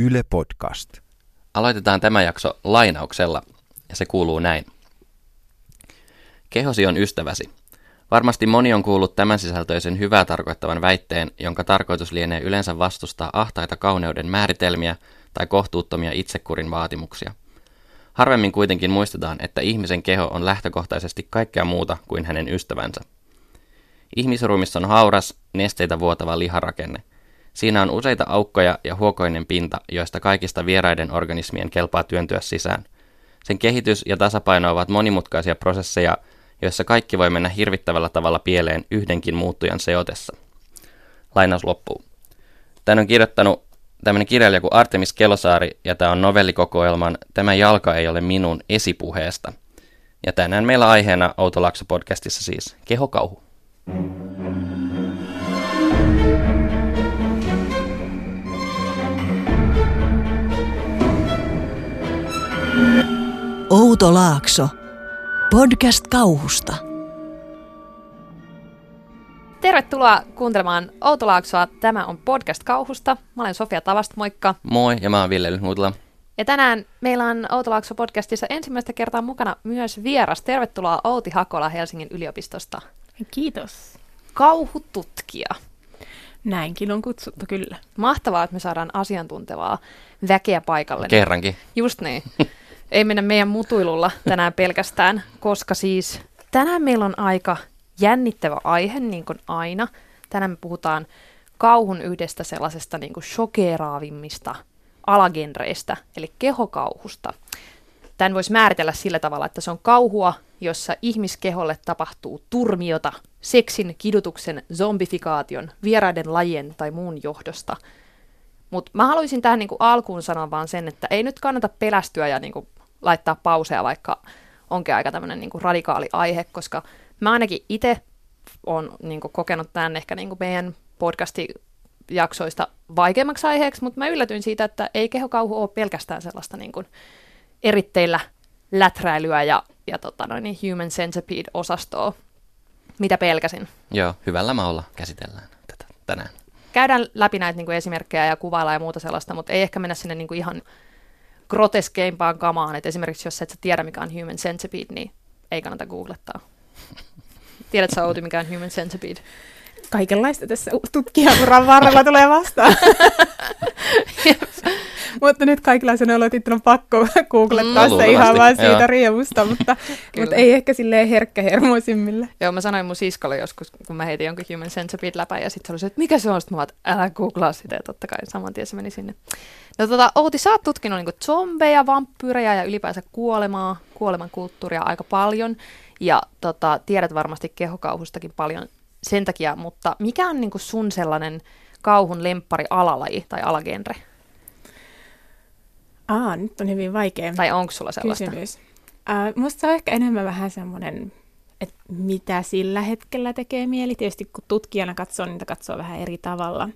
Yle Podcast. Aloitetaan tämä jakso lainauksella, ja se kuuluu näin. Kehosi on ystäväsi. Varmasti moni on kuullut tämän sisältöisen hyvää tarkoittavan väitteen, jonka tarkoitus lienee yleensä vastustaa ahtaita kauneuden määritelmiä tai kohtuuttomia itsekurin vaatimuksia. Harvemmin kuitenkin muistetaan, että ihmisen keho on lähtökohtaisesti kaikkea muuta kuin hänen ystävänsä. Ihmisruumissa on hauras, nesteitä vuotava liharakenne. Siinä on useita aukkoja ja huokoinen pinta, joista kaikista vieraiden organismien kelpaa työntyä sisään. Sen kehitys ja tasapaino ovat monimutkaisia prosesseja, joissa kaikki voi mennä hirvittävällä tavalla pieleen yhdenkin muuttujan seotessa. Lainaus loppuu. Tän on kirjoittanut tämmöinen kirjailija kuin Artemis Kelosaari, ja tämä on novellikokoelman Tämä jalka ei ole minun esipuheesta. Ja tänään meillä aiheena Outolakso podcastissa siis kehokauhu. Outo Laakso. Podcast kauhusta. Tervetuloa kuuntelemaan Outolaaksoa. Tämä on podcast kauhusta. Mä olen Sofia Tavast, moikka. Moi, ja mä oon Ville Lyhnutila. Ja tänään meillä on Outolaakso podcastissa ensimmäistä kertaa mukana myös vieras. Tervetuloa Outi Hakola Helsingin yliopistosta. Kiitos. Kauhututkija. Näinkin on kutsuttu kyllä. Mahtavaa, että me saadaan asiantuntevaa väkeä paikalle. Kerrankin. Just niin. Ei mennä meidän mutuilulla tänään pelkästään, koska siis tänään meillä on aika jännittävä aihe, niin kuin aina. Tänään me puhutaan kauhun yhdestä sellaisesta niin kuin shokeeraavimmista alagenreistä, eli kehokauhusta. Tämän voisi määritellä sillä tavalla, että se on kauhua, jossa ihmiskeholle tapahtuu turmiota seksin, kidutuksen, zombifikaation, vieraiden lajien tai muun johdosta. Mutta mä haluaisin tähän niinku alkuun sanoa vaan sen, että ei nyt kannata pelästyä ja niinku laittaa pauseja, vaikka onkin aika tämmöinen niinku radikaali aihe, koska mä ainakin itse olen niinku kokenut tämän ehkä niinku meidän podcasti-jaksoista vaikeammaksi aiheeksi, mutta mä yllätyin siitä, että ei kehokauhu ole pelkästään sellaista niinku eritteillä läträilyä ja, ja tota noin, niin human centipede-osastoa, mitä pelkäsin. Joo, hyvällä maulla käsitellään tätä tänään. Käydään läpi näitä niin kuin esimerkkejä ja kuvaillaan ja muuta sellaista, mutta ei ehkä mennä sinne niin kuin ihan groteskeimpaan kamaan. Et esimerkiksi jos et sä tiedä, mikä on human centipede, niin ei kannata googlettaa. Tiedätkö sä Outi, mikä on human centipede? Kaikenlaista tässä tutkijakuran varrella tulee vastaan. mutta nyt kaikilla sanoilla on pakko googlettaa Mm, se ihan vaan siitä joo. riemusta, mutta, mutta ei ehkä silleen herkkähermoisimmille. Joo, mä sanoin mun siskolle joskus, kun mä heitin jonkun human centipede läpä, ja sitten se oli se, että mikä se on? Sitten mä että älä googlaa sitä, ja totta kai saman tien se meni sinne. No tota, Outi, sä oot tutkinut niinku zombeja, vampyyrejä ja ylipäänsä kuolemaa, kuoleman kulttuuria aika paljon, ja tota, tiedät varmasti kehokauhustakin paljon sen takia, mutta mikä on niinku sun sellainen kauhun lemppari alalaji tai alagenre? Aa, nyt on hyvin vaikea Tai onko sulla sellaista? kysymys. Uh, musta se on ehkä enemmän vähän semmoinen, että mitä sillä hetkellä tekee mieli. Tietysti kun tutkijana katsoo, niin niitä katsoo vähän eri tavalla.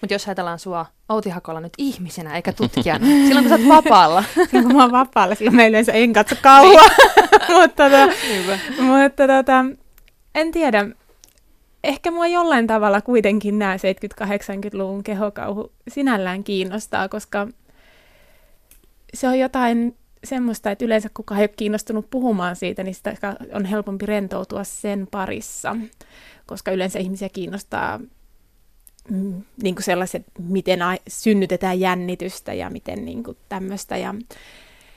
Mutta jos ajatellaan sua Outi Hakola nyt ihmisenä eikä tutkijana, silloin kun sä oot vapaalla. Silloin kun mä oon vapaalla, silloin mä yleensä en katso kauhua. mutta tota, mutta tota, en tiedä. Ehkä mua jollain tavalla kuitenkin nämä 70-80-luvun kehokauhu sinällään kiinnostaa, koska se on jotain semmoista, että yleensä kukaan ei ole kiinnostunut puhumaan siitä, niin sitä on helpompi rentoutua sen parissa, koska yleensä ihmisiä kiinnostaa mm, niin kuin sellaiset, miten synnytetään jännitystä ja miten niin kuin tämmöistä. Ja,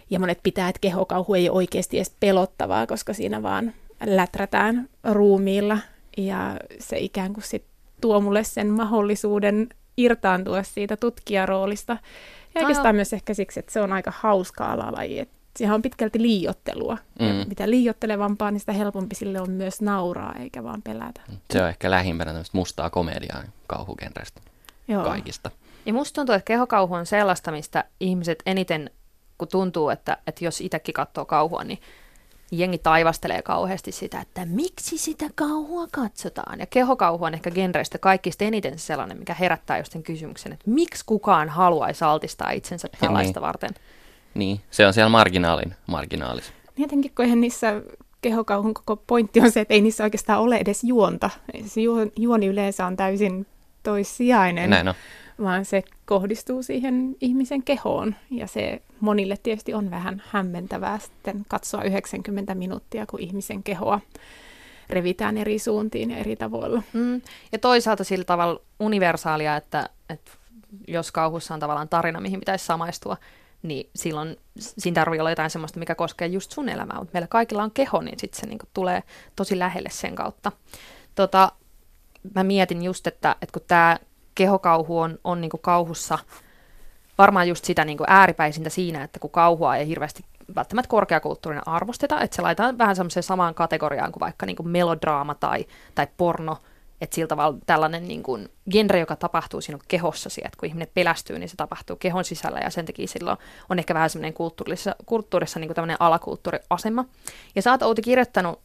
ja monet pitää, että kehokauhu ei ole oikeasti edes pelottavaa, koska siinä vaan läträtään ruumiilla ja se ikään kuin sit tuo mulle sen mahdollisuuden irtaantua siitä tutkijaroolista. Ja oikeastaan joo. myös ehkä siksi, että se on aika hauska alalaji. että Siihen on pitkälti liiottelua. Mm. Mitä liiottelevampaa, niin sitä helpompi sille on myös nauraa, eikä vaan pelätä. Se on ehkä lähimpänä tämmöistä mustaa komediaa kauhugenreistä Joo. kaikista. Ja musta tuntuu, että kehokauhu on sellaista, mistä ihmiset eniten, kun tuntuu, että, että jos itsekin katsoo kauhua, niin jengi taivastelee kauheasti sitä, että miksi sitä kauhua katsotaan. Ja kehokauhu on ehkä genreistä kaikista eniten sellainen, mikä herättää just sen kysymyksen, että miksi kukaan haluaisi altistaa itsensä tällaista Niin. varten. Niin, se on siellä marginaalin marginaalis. Niin Jotenkin kun eihän niissä kehokauhun koko pointti on se, että ei niissä oikeastaan ole edes juonta. Se juo- juoni yleensä on täysin toissijainen. Näin on. vaan se kohdistuu siihen ihmisen kehoon. Ja se monille tietysti on vähän hämmentävää sitten katsoa 90 minuuttia, kun ihmisen kehoa revitään eri suuntiin ja eri tavoilla. Mm. Ja toisaalta sillä tavalla universaalia, että, että jos kauhussa on tavallaan tarina, mihin pitäisi samaistua, niin silloin siinä tarvii olla jotain sellaista, mikä koskee just sun elämää, mutta meillä kaikilla on keho, niin sitten se niinku tulee tosi lähelle sen kautta. Tota, mä mietin just, että, että kun tämä kehokauhu on, on niinku kauhussa varmaan just sitä niinku ääripäisintä siinä, että kun kauhua ei hirveästi välttämättä korkeakulttuurinen arvosteta, että se laitetaan vähän semmoiseen samaan kategoriaan kuin vaikka niinku melodraama tai, tai porno, että sillä tavalla tällainen niin kuin genre, joka tapahtuu sinun kehossasi, että kun ihminen pelästyy, niin se tapahtuu kehon sisällä ja sen takia silloin on ehkä vähän semmoinen kulttuurissa, kulttuurissa niin kuin tämmöinen alakulttuuriasema. Ja sä oot Outi kirjoittanut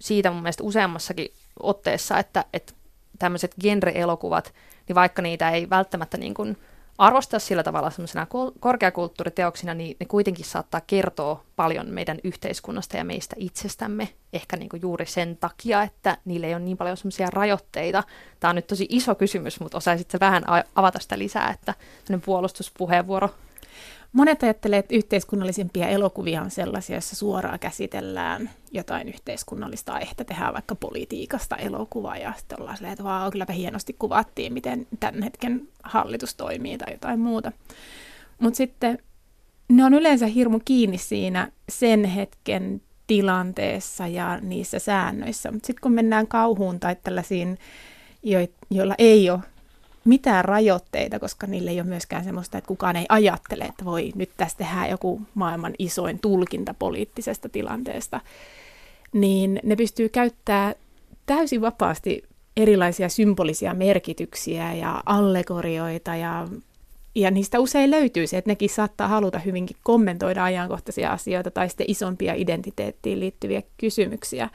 siitä mun mielestä useammassakin otteessa, että, että tämmöiset genre-elokuvat, niin vaikka niitä ei välttämättä niin kuin arvostaa sillä tavalla semmoisena korkeakulttuuriteoksina, niin ne kuitenkin saattaa kertoa paljon meidän yhteiskunnasta ja meistä itsestämme, ehkä niin kuin juuri sen takia, että niillä ei ole niin paljon semmoisia rajoitteita. Tämä on nyt tosi iso kysymys, mutta osaisitko vähän avata sitä lisää, että puolustuspuheenvuoro Monet ajattelee, että yhteiskunnallisimpia elokuvia on sellaisia, joissa suoraan käsitellään jotain yhteiskunnallista aihetta, tehdään vaikka politiikasta elokuvaa ja sitten ollaan silleen, että vaan kylläpä hienosti kuvattiin, miten tämän hetken hallitus toimii tai jotain muuta. Mutta sitten ne on yleensä hirmu kiinni siinä sen hetken tilanteessa ja niissä säännöissä. Mutta sitten kun mennään kauhuun tai tällaisiin, joilla ei ole mitään rajoitteita, koska niille ei ole myöskään semmoista, että kukaan ei ajattele, että voi nyt tästä tehdä joku maailman isoin tulkinta poliittisesta tilanteesta, niin ne pystyy käyttämään täysin vapaasti erilaisia symbolisia merkityksiä ja allegorioita ja, ja niistä usein löytyy se, että nekin saattaa haluta hyvinkin kommentoida ajankohtaisia asioita tai sitten isompia identiteettiin liittyviä kysymyksiä.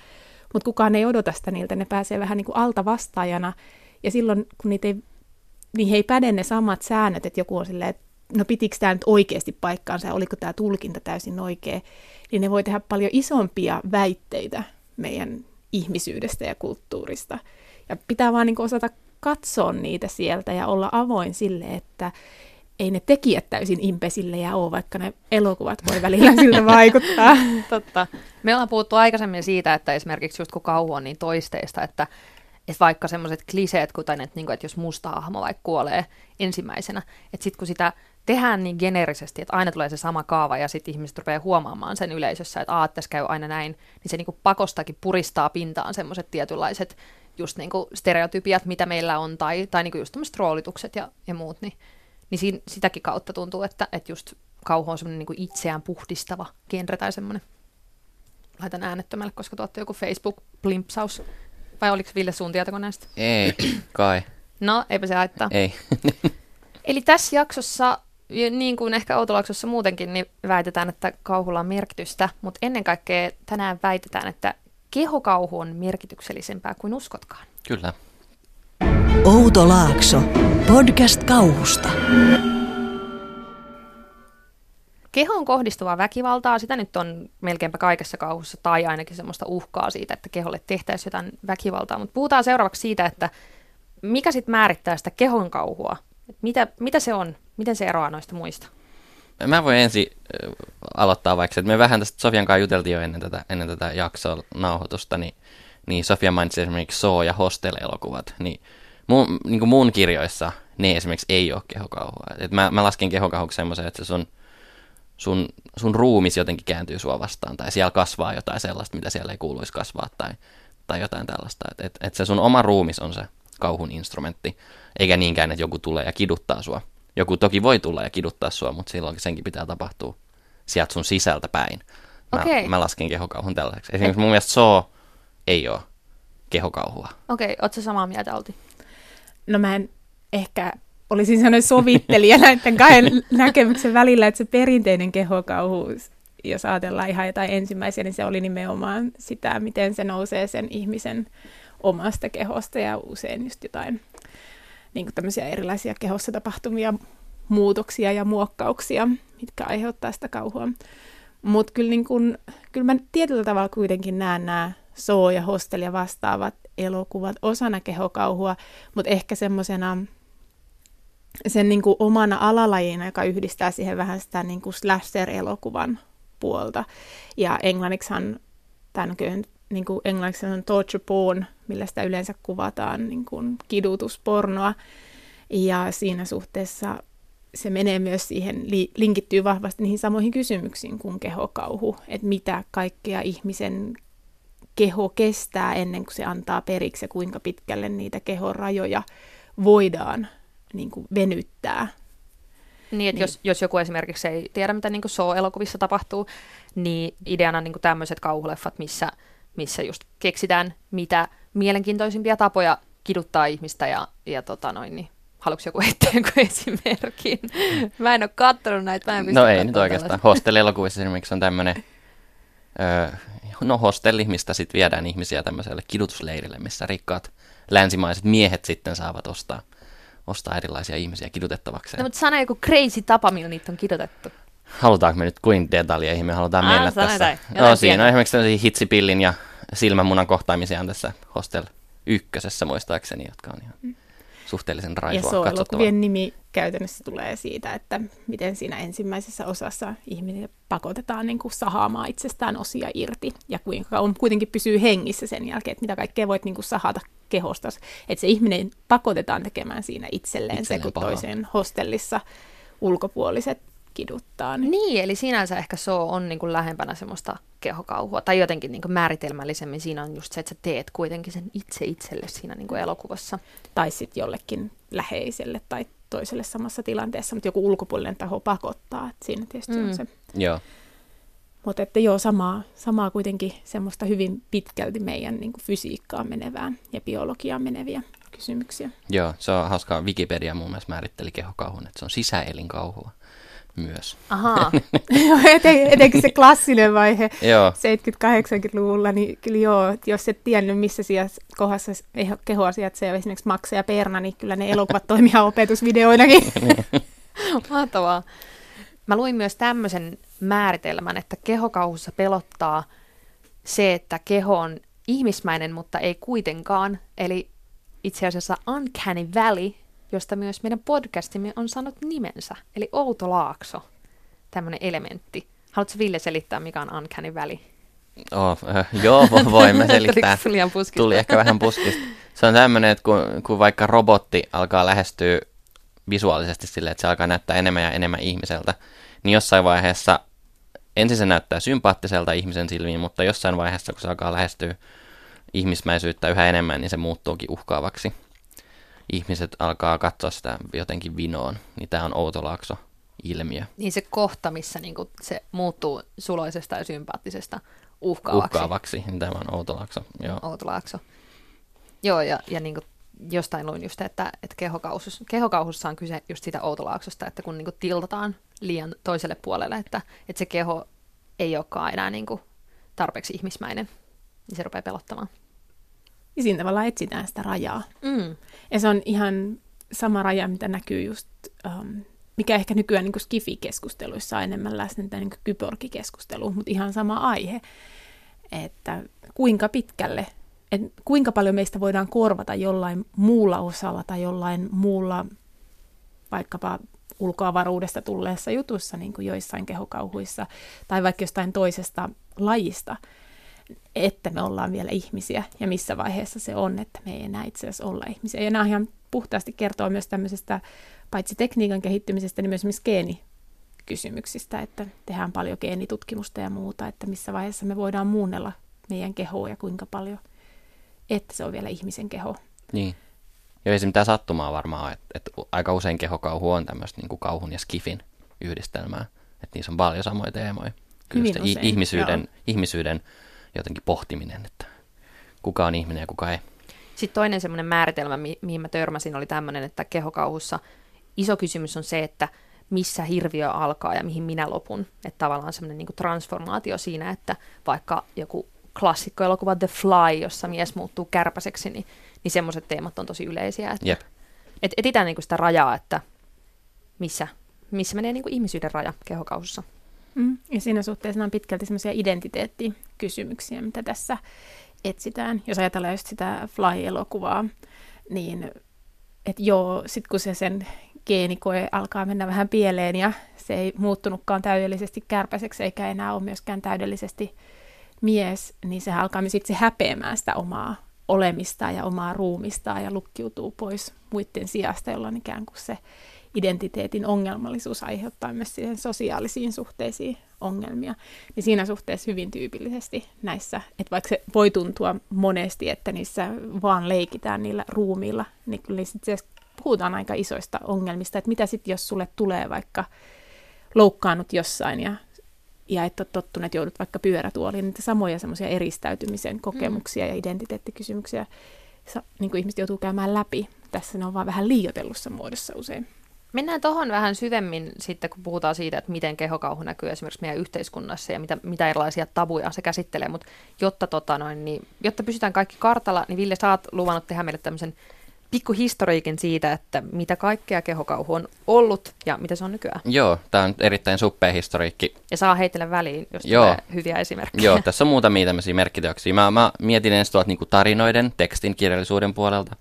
Mutta kukaan ei odota sitä niiltä, ne pääsee vähän niin kuin alta vastaajana ja silloin kun niitä ei niin he ei päde ne samat säännöt, että joku on silleen, että no pitikö tämä nyt oikeasti paikkaansa ja oliko tämä tulkinta täysin oikea, niin ne voi tehdä paljon isompia väitteitä meidän ihmisyydestä ja kulttuurista. Ja pitää vaan niin osata katsoa niitä sieltä ja olla avoin sille, että ei ne tekijät täysin impesillejä ole, vaikka ne elokuvat voi välillä siltä vaikuttaa. Totta. Me ollaan puhuttu aikaisemmin siitä, että esimerkiksi just kun kauhu on niin toisteista, että että vaikka semmoiset kliseet, kuten että, niin kuin, että jos musta hahmo vaikka kuolee ensimmäisenä, että sitten kun sitä tehdään niin geneerisesti, että aina tulee se sama kaava ja sitten ihmiset rupeaa huomaamaan sen yleisössä, että aat tässä käy aina näin, niin se niin kuin pakostakin puristaa pintaan semmoiset tietynlaiset just niin kuin stereotypiat, mitä meillä on, tai, tai niin kuin just tämmöiset roolitukset ja, ja muut, niin, niin siinä, sitäkin kautta tuntuu, että, että just kauhu on semmoinen niin itseään puhdistava genre tai semmoinen. Laitan äänettömälle, koska tuotte joku Facebook-plimpsaus vai oliko Ville sun tietoko näistä? Ei, kai. No, eipä se haittaa. Ei. Eli tässä jaksossa, niin kuin ehkä Outolaksossa muutenkin, niin väitetään, että kauhulla on merkitystä, mutta ennen kaikkea tänään väitetään, että kehokauhu on merkityksellisempää kuin uskotkaan. Kyllä. Outo Laakso, podcast kauhusta. Kehoon kohdistuvaa väkivaltaa, sitä nyt on melkeinpä kaikessa kauhussa, tai ainakin semmoista uhkaa siitä, että keholle tehtäisiin jotain väkivaltaa. Mutta puhutaan seuraavaksi siitä, että mikä sitten määrittää sitä kehon kauhua? Mitä, mitä se on? Miten se eroaa noista muista? Mä voin ensin äh, aloittaa vaikka, että me vähän tästä Sofian kanssa juteltiin jo ennen tätä, ennen tätä jaksoa nauhoitusta, niin, niin Sofia mainitsi esimerkiksi So- ja Hostel-elokuvat, niin mun, niin kuin mun kirjoissa ne esimerkiksi ei ole kehokauhua. Et mä, mä laskin kehokauhuksi semmoisen, että se sun sun, sun ruumis jotenkin kääntyy sua vastaan, tai siellä kasvaa jotain sellaista, mitä siellä ei kuuluisi kasvaa, tai, tai jotain tällaista. Että et, et se sun oma ruumis on se kauhun instrumentti, eikä niinkään, että joku tulee ja kiduttaa sua. Joku toki voi tulla ja kiduttaa sua, mutta silloin senkin pitää tapahtua sieltä sun sisältä päin. Mä, okay. mä lasken kehokauhun tällaiseksi. Esimerkiksi mun mielestä so ei ole kehokauhua. Okei, okay, ootko samaa mieltä, Alti? No mä en ehkä olisin sellainen sovittelija näiden kahden näkemyksen välillä, että se perinteinen kehokauhu, jos ajatellaan ihan jotain ensimmäisiä, niin se oli nimenomaan sitä, miten se nousee sen ihmisen omasta kehosta ja usein just jotain niin kuin tämmöisiä erilaisia kehossa tapahtumia muutoksia ja muokkauksia, mitkä aiheuttaa sitä kauhua. Mutta kyllä, niin kun, kyllä mä tietyllä tavalla kuitenkin näen nämä Soo ja Hostel ja vastaavat elokuvat osana kehokauhua, mutta ehkä semmoisena sen niin kuin omana alalajina, joka yhdistää siihen vähän sitä niin kuin slasher-elokuvan puolta. Ja englanniksihan tämä nykyään niin kuin englanniksi on torture porn, millä sitä yleensä kuvataan niin kuin kidutuspornoa. Ja siinä suhteessa se menee myös siihen, linkittyy vahvasti niihin samoihin kysymyksiin kuin kehokauhu, että mitä kaikkea ihmisen keho kestää ennen kuin se antaa periksi ja kuinka pitkälle niitä kehon rajoja voidaan niin kuin venyttää. Niin, että niin. Jos, jos joku esimerkiksi ei tiedä, mitä niin Saw-elokuvissa tapahtuu, niin ideana niin tämmöiset kauhuleffat, missä, missä just keksitään mitä mielenkiintoisimpia tapoja kiduttaa ihmistä ja, ja tota noin, niin haluatko joku heittää joku esimerkin? Mä en ole katsonut näitä, mä en No ei nyt oikeastaan. Hostel-elokuvissa esimerkiksi on tämmöinen, öö, no hostelli, mistä sitten viedään ihmisiä tämmöiselle kidutusleirille, missä rikkaat länsimaiset miehet sitten saavat ostaa, ostaa erilaisia ihmisiä kidutettavaksi. No mutta sano joku crazy tapa, millä niitä on kidutettu. Halutaanko me nyt kuin detaljeihin me halutaan Aa, mennä tässä? No siinä on esimerkiksi tämmöisiä hitsipillin ja silmämunan kohtaamisia on tässä Hostel ykkösessä muistaakseni, jotka on ihan... Mm suhteellisen raisua Ja elokuvien nimi käytännössä tulee siitä, että miten siinä ensimmäisessä osassa ihminen pakotetaan niin kuin sahaamaan itsestään osia irti ja kuinka on kuitenkin pysyy hengissä sen jälkeen, että mitä kaikkea voit niin kuin sahata kehosta. Että se ihminen pakotetaan tekemään siinä itselleen, itselleen se, kun toiseen hostellissa ulkopuoliset kiduttaa. Niin, niin eli sinänsä ehkä so on niin kuin lähempänä semmoista kehokauhua, tai jotenkin niin kuin määritelmällisemmin siinä on just se, että sä teet kuitenkin sen itse itselle siinä niin kuin elokuvassa. Tai sitten jollekin läheiselle tai toiselle samassa tilanteessa, mutta joku ulkopuolinen taho pakottaa, että siinä tietysti mm. on se. Joo. Mutta että joo, samaa, samaa kuitenkin semmoista hyvin pitkälti meidän niin kuin fysiikkaan menevää ja biologiaan meneviä kysymyksiä. Joo, se on hauskaa. Wikipedia mun mielestä määritteli kehokauhun, että se on sisäelinkauhua myös. Ahaa. etenkin se klassinen vaihe 70-80-luvulla, niin kyllä joo, jos et tiennyt, missä sijassa kohdassa kehoa sijaitsee esimerkiksi Maksa ja Perna, niin kyllä ne elokuvat toimii opetusvideoinakin. Mahtavaa. Mä luin myös tämmöisen määritelmän, että kehokauhussa pelottaa se, että keho on ihmismäinen, mutta ei kuitenkaan. Eli itse asiassa Uncanny Valley josta myös meidän podcastimme on saanut nimensä, eli Outo Laakso, tämmöinen elementti. Haluatko Ville selittää, mikä on Uncanny Valley? Oh, äh, joo, voimme selittää. Tuli ehkä vähän puskista. Se on tämmöinen, että kun, kun vaikka robotti alkaa lähestyä visuaalisesti silleen, että se alkaa näyttää enemmän ja enemmän ihmiseltä, niin jossain vaiheessa ensin se näyttää sympaattiselta ihmisen silmiin, mutta jossain vaiheessa, kun se alkaa lähestyä ihmismäisyyttä yhä enemmän, niin se muuttuukin uhkaavaksi ihmiset alkaa katsoa sitä jotenkin vinoon, niin tämä on outolaakso ilmiö. Niin se kohta, missä niinku se muuttuu suloisesta ja sympaattisesta uhkaavaksi. Uhkaavaksi, niin tämä on outolaakso. Joo. Outolaakso. Joo, ja, ja niinku jostain luin just, että, että kehokauhus, kehokauhussa on kyse just siitä outolaaksosta, että kun niinku tiltataan liian toiselle puolelle, että, että se keho ei olekaan enää niinku tarpeeksi ihmismäinen, niin se rupeaa pelottamaan. Ja siinä tavallaan etsitään sitä rajaa. Mm. Ja se on ihan sama raja, mitä näkyy just, um, mikä ehkä nykyään niin Skifi-keskusteluissa on enemmän läsnä, niin kyborgikeskustelu, mutta ihan sama aihe. Että kuinka pitkälle, että kuinka paljon meistä voidaan korvata jollain muulla osalla tai jollain muulla vaikkapa ulkoavaruudesta tulleessa jutussa, niin kuin joissain kehokauhuissa, tai vaikka jostain toisesta lajista – että me ollaan vielä ihmisiä ja missä vaiheessa se on, että me ei enää itse asiassa olla ihmisiä. Ja nämä ihan puhtaasti kertoo myös tämmöisestä, paitsi tekniikan kehittymisestä, niin myös myös geenikysymyksistä, että tehdään paljon geenitutkimusta ja muuta, että missä vaiheessa me voidaan muunnella meidän kehoa ja kuinka paljon, että se on vielä ihmisen keho. Niin. Joo, ei se mitään sattumaa varmaan että, että aika usein kehokauhu on tämmöistä niin kuin kauhun ja skifin yhdistelmää. Että niissä on paljon samoja teemoja. Kyllä usein, ihmisyyden, ihmisyyden jotenkin pohtiminen, että kuka on ihminen ja kuka ei. Sitten toinen semmoinen määritelmä, mi- mihin mä törmäsin, oli tämmöinen, että kehokauhussa iso kysymys on se, että missä hirviö alkaa ja mihin minä lopun. Että tavallaan semmoinen niin transformaatio siinä, että vaikka joku klassikkoelokuva The Fly, jossa mies muuttuu kärpäseksi, niin, niin semmoiset teemat on tosi yleisiä. Että, yep. et etitään niin sitä rajaa, että missä, missä menee niin ihmisyyden raja kehokauhussa. Mm. Ja siinä suhteessa on pitkälti semmoisia identiteettikysymyksiä, mitä tässä etsitään. Jos ajatellaan just sitä Fly-elokuvaa, niin että joo, sit kun se sen geenikoe alkaa mennä vähän pieleen ja se ei muuttunutkaan täydellisesti kärpäiseksi eikä enää ole myöskään täydellisesti mies, niin se alkaa sitten se häpeämään sitä omaa olemista ja omaa ruumista ja lukkiutuu pois muiden sijasta, jolloin ikään kuin se identiteetin ongelmallisuus aiheuttaa myös siihen sosiaalisiin suhteisiin ongelmia. Niin siinä suhteessa hyvin tyypillisesti näissä, että vaikka se voi tuntua monesti, että niissä vaan leikitään niillä ruumiilla, niin kyllä sitten puhutaan aika isoista ongelmista, että mitä sitten jos sulle tulee vaikka loukkaannut jossain ja, ja et ole tottunut, että joudut vaikka pyörätuoliin, niitä samoja semmoisia eristäytymisen kokemuksia mm. ja identiteettikysymyksiä niin kuin ihmiset joutuu käymään läpi. Tässä ne on vaan vähän liiotellussa muodossa usein. Mennään tuohon vähän syvemmin sitten, kun puhutaan siitä, että miten kehokauhu näkyy esimerkiksi meidän yhteiskunnassa ja mitä, mitä erilaisia tabuja se käsittelee. Mutta jotta, tota noin, niin, jotta pysytään kaikki kartalla, niin Ville, sä oot luvannut tehdä meille tämmöisen pikkuhistoriikin siitä, että mitä kaikkea kehokauhu on ollut ja mitä se on nykyään. Joo, tämä on erittäin suppea historiikki. Ja saa heitellä väliin, jos Joo. tulee hyviä esimerkkejä. Joo, tässä on muutamia tämmöisiä merkkityöksiä. Mä, mä mietin ensin tuolta niinku tarinoiden, tekstin, kirjallisuuden puolelta.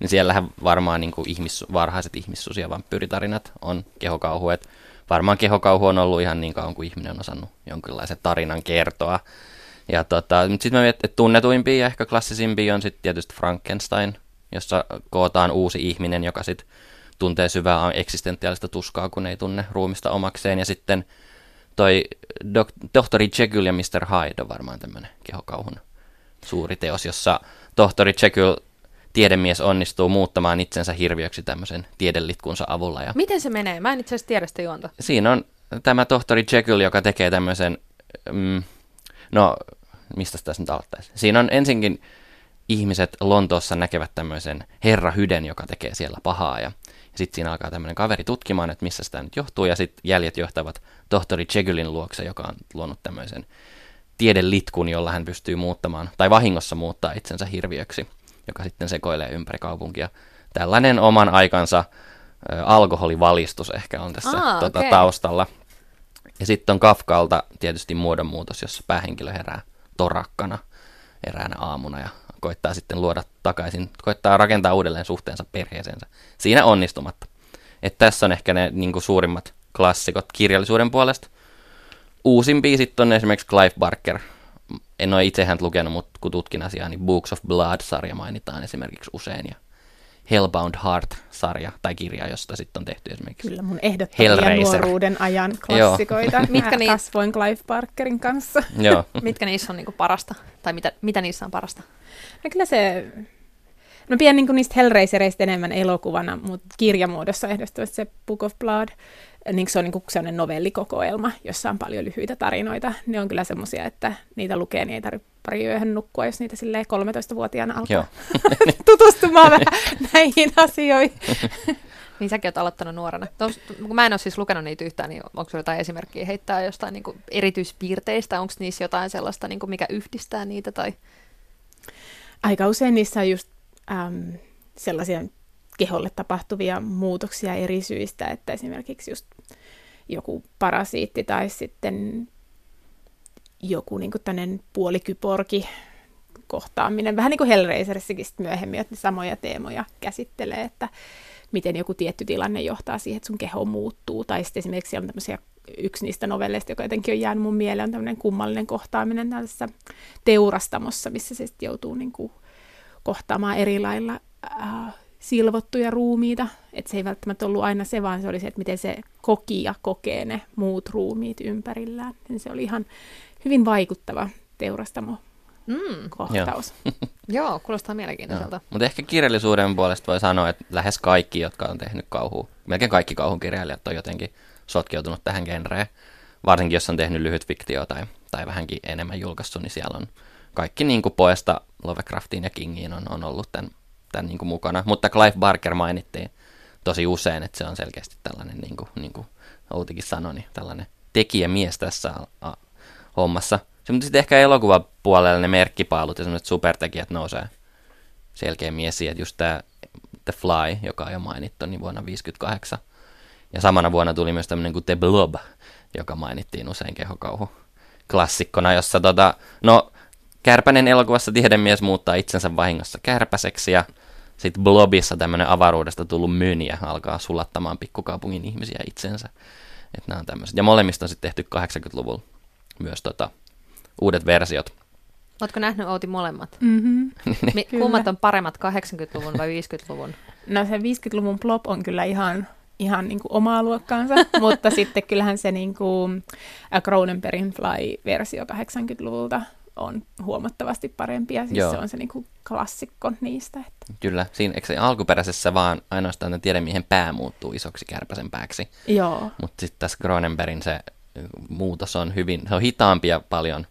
Niin siellähän varmaan niinku ihmis, varhaiset ja vampyyritarinat on kehokauhu. Et varmaan kehokauhu on ollut ihan niin kauan kuin ihminen on osannut jonkinlaisen tarinan kertoa. Ja tota, sitten mä mietin, että tunnetuimpia ja ehkä klassisimpia on sitten tietysti Frankenstein – jossa kootaan uusi ihminen, joka sitten tuntee syvää eksistentiaalista tuskaa, kun ei tunne ruumista omakseen. Ja sitten toi tohtori Jekyll ja Mr. Hyde on varmaan tämmöinen kehokauhun suuri teos, jossa tohtori Jekyll tiedemies onnistuu muuttamaan itsensä hirviöksi tämmöisen tiedelitkunsa avulla. Ja Miten se menee? Mä en itse asiassa tiedä sitä juonta. Siinä on tämä tohtori Jekyll, joka tekee tämmöisen, mm, no mistä tässä nyt aloittaisi? Siinä on ensinkin ihmiset Lontoossa näkevät tämmöisen herra Hyden, joka tekee siellä pahaa. Ja, ja sitten siinä alkaa tämmöinen kaveri tutkimaan, että missä sitä nyt johtuu. Ja sitten jäljet johtavat tohtori Jekyllin luokse, joka on luonut tämmöisen tiedelitkun, jolla hän pystyy muuttamaan, tai vahingossa muuttaa itsensä hirviöksi, joka sitten sekoilee ympäri kaupunkia. Tällainen oman aikansa ä, alkoholivalistus ehkä on tässä Aa, tota, okay. taustalla. Ja sitten on Kafkalta tietysti muodonmuutos, jossa päähenkilö herää torakkana eräänä aamuna ja koittaa sitten luoda takaisin, koittaa rakentaa uudelleen suhteensa perheeseensä. Siinä onnistumatta. Et tässä on ehkä ne niin kuin, suurimmat klassikot kirjallisuuden puolesta. Uusimpia sitten on esimerkiksi Clive Barker. En ole itse häntä lukenut, mutta kun tutkin asiaa, niin Books of Blood-sarja mainitaan esimerkiksi usein. Ja Hellbound Heart-sarja tai kirja, josta sitten on tehty esimerkiksi Kyllä mun ehdottomia nuoruuden ajan klassikoita. Mitkä ni- kasvoin Clive Barkerin kanssa. Joo. Mitkä niissä on niinku parasta? Tai mitä, mitä niissä on parasta? No kyllä se... No pidän niin niistä Hellraisereista enemmän elokuvana, mutta kirjamuodossa ehdottomasti se Book of Blood. Niin se on niin sellainen novellikokoelma, jossa on paljon lyhyitä tarinoita. Ne on kyllä semmoisia, että niitä lukee, niin ei tarvitse pari yöhön nukkua, jos niitä silleen 13-vuotiaana alkaa tutustumaan vähän näihin asioihin. niin säkin oot aloittanut nuorena. Tos, kun mä en ole siis lukenut niitä yhtään, niin onko jotain esimerkkiä heittää jostain niin kuin erityispiirteistä? Onko niissä jotain sellaista, niin kuin mikä yhdistää niitä? Tai... Aika usein niissä on just äm, sellaisia keholle tapahtuvia muutoksia eri syistä, että esimerkiksi just joku parasiitti tai sitten joku niin kuin puolikyporki kohtaaminen, vähän niin kuin Hellraiserissakin myöhemmin, että ne samoja teemoja käsittelee, että miten joku tietty tilanne johtaa siihen, että sun keho muuttuu, tai sitten esimerkiksi on tämmöisiä yksi niistä novelleista, joka jotenkin on jäänyt mun mieleen, on tämmöinen kummallinen kohtaaminen tällaisessa teurastamossa, missä se sitten joutuu niin kuin kohtaamaan eri lailla äh, silvottuja ruumiita. Että se ei välttämättä ollut aina se, vaan se oli se, että miten se koki ja kokee ne muut ruumiit ympärillään. Ja se oli ihan hyvin vaikuttava teurastamo mm. kohtaus. Joo. Joo, kuulostaa mielenkiintoiselta. Mutta ehkä kirjallisuuden puolesta voi sanoa, että lähes kaikki, jotka on tehnyt kauhua, melkein kaikki kauhun kirjailijat on jotenkin sotkeutunut tähän genreen. Varsinkin jos on tehnyt lyhyt fiktio tai, tai vähänkin enemmän julkaissut, niin siellä on kaikki niin kuin poesta Lovecraftiin ja Kingiin on, on ollut tämän, tämän niin kuin mukana. Mutta Clive Barker mainittiin tosi usein, että se on selkeästi tällainen, niin kuin, niin kuin Outikin sanoi, niin tällainen tekijämies tässä a, hommassa. Se, mutta sitten ehkä elokuvapuolella ne merkkipaalut ja sellaiset supertekijät nousee selkeä esiin, että just tämä The Fly, joka on jo mainittu, niin vuonna 1958. Ja samana vuonna tuli myös tämmöinen kuin The Blob, joka mainittiin usein kehokauhu klassikkona, jossa tota, no Kärpänen elokuvassa tiedemies muuttaa itsensä vahingossa kärpäseksi ja sitten Blobissa tämmöinen avaruudesta tullut mönjä alkaa sulattamaan pikkukaupungin ihmisiä itsensä. Et nämä on tämmöiset. Ja molemmista on sitten tehty 80-luvulla myös tota, uudet versiot. Oletko nähnyt Outi molemmat? Mm-hmm. Mi- Kyllä. kummat on paremmat, 80-luvun vai 50-luvun? No se 50-luvun plop on kyllä ihan, ihan niin kuin omaa luokkaansa, mutta sitten kyllähän se niin kuin Cronenbergin Fly-versio 80-luvulta on huomattavasti parempi ja siis Joo. se on se niin kuin klassikko niistä. Että. Kyllä, siinä eikö se alkuperäisessä vaan ainoastaan tämän tiedemiehen pää muuttuu isoksi kärpäsen pääksi. Joo, Mutta sitten tässä Cronenbergin se ö, muutos on hyvin, se on hitaampi ja paljon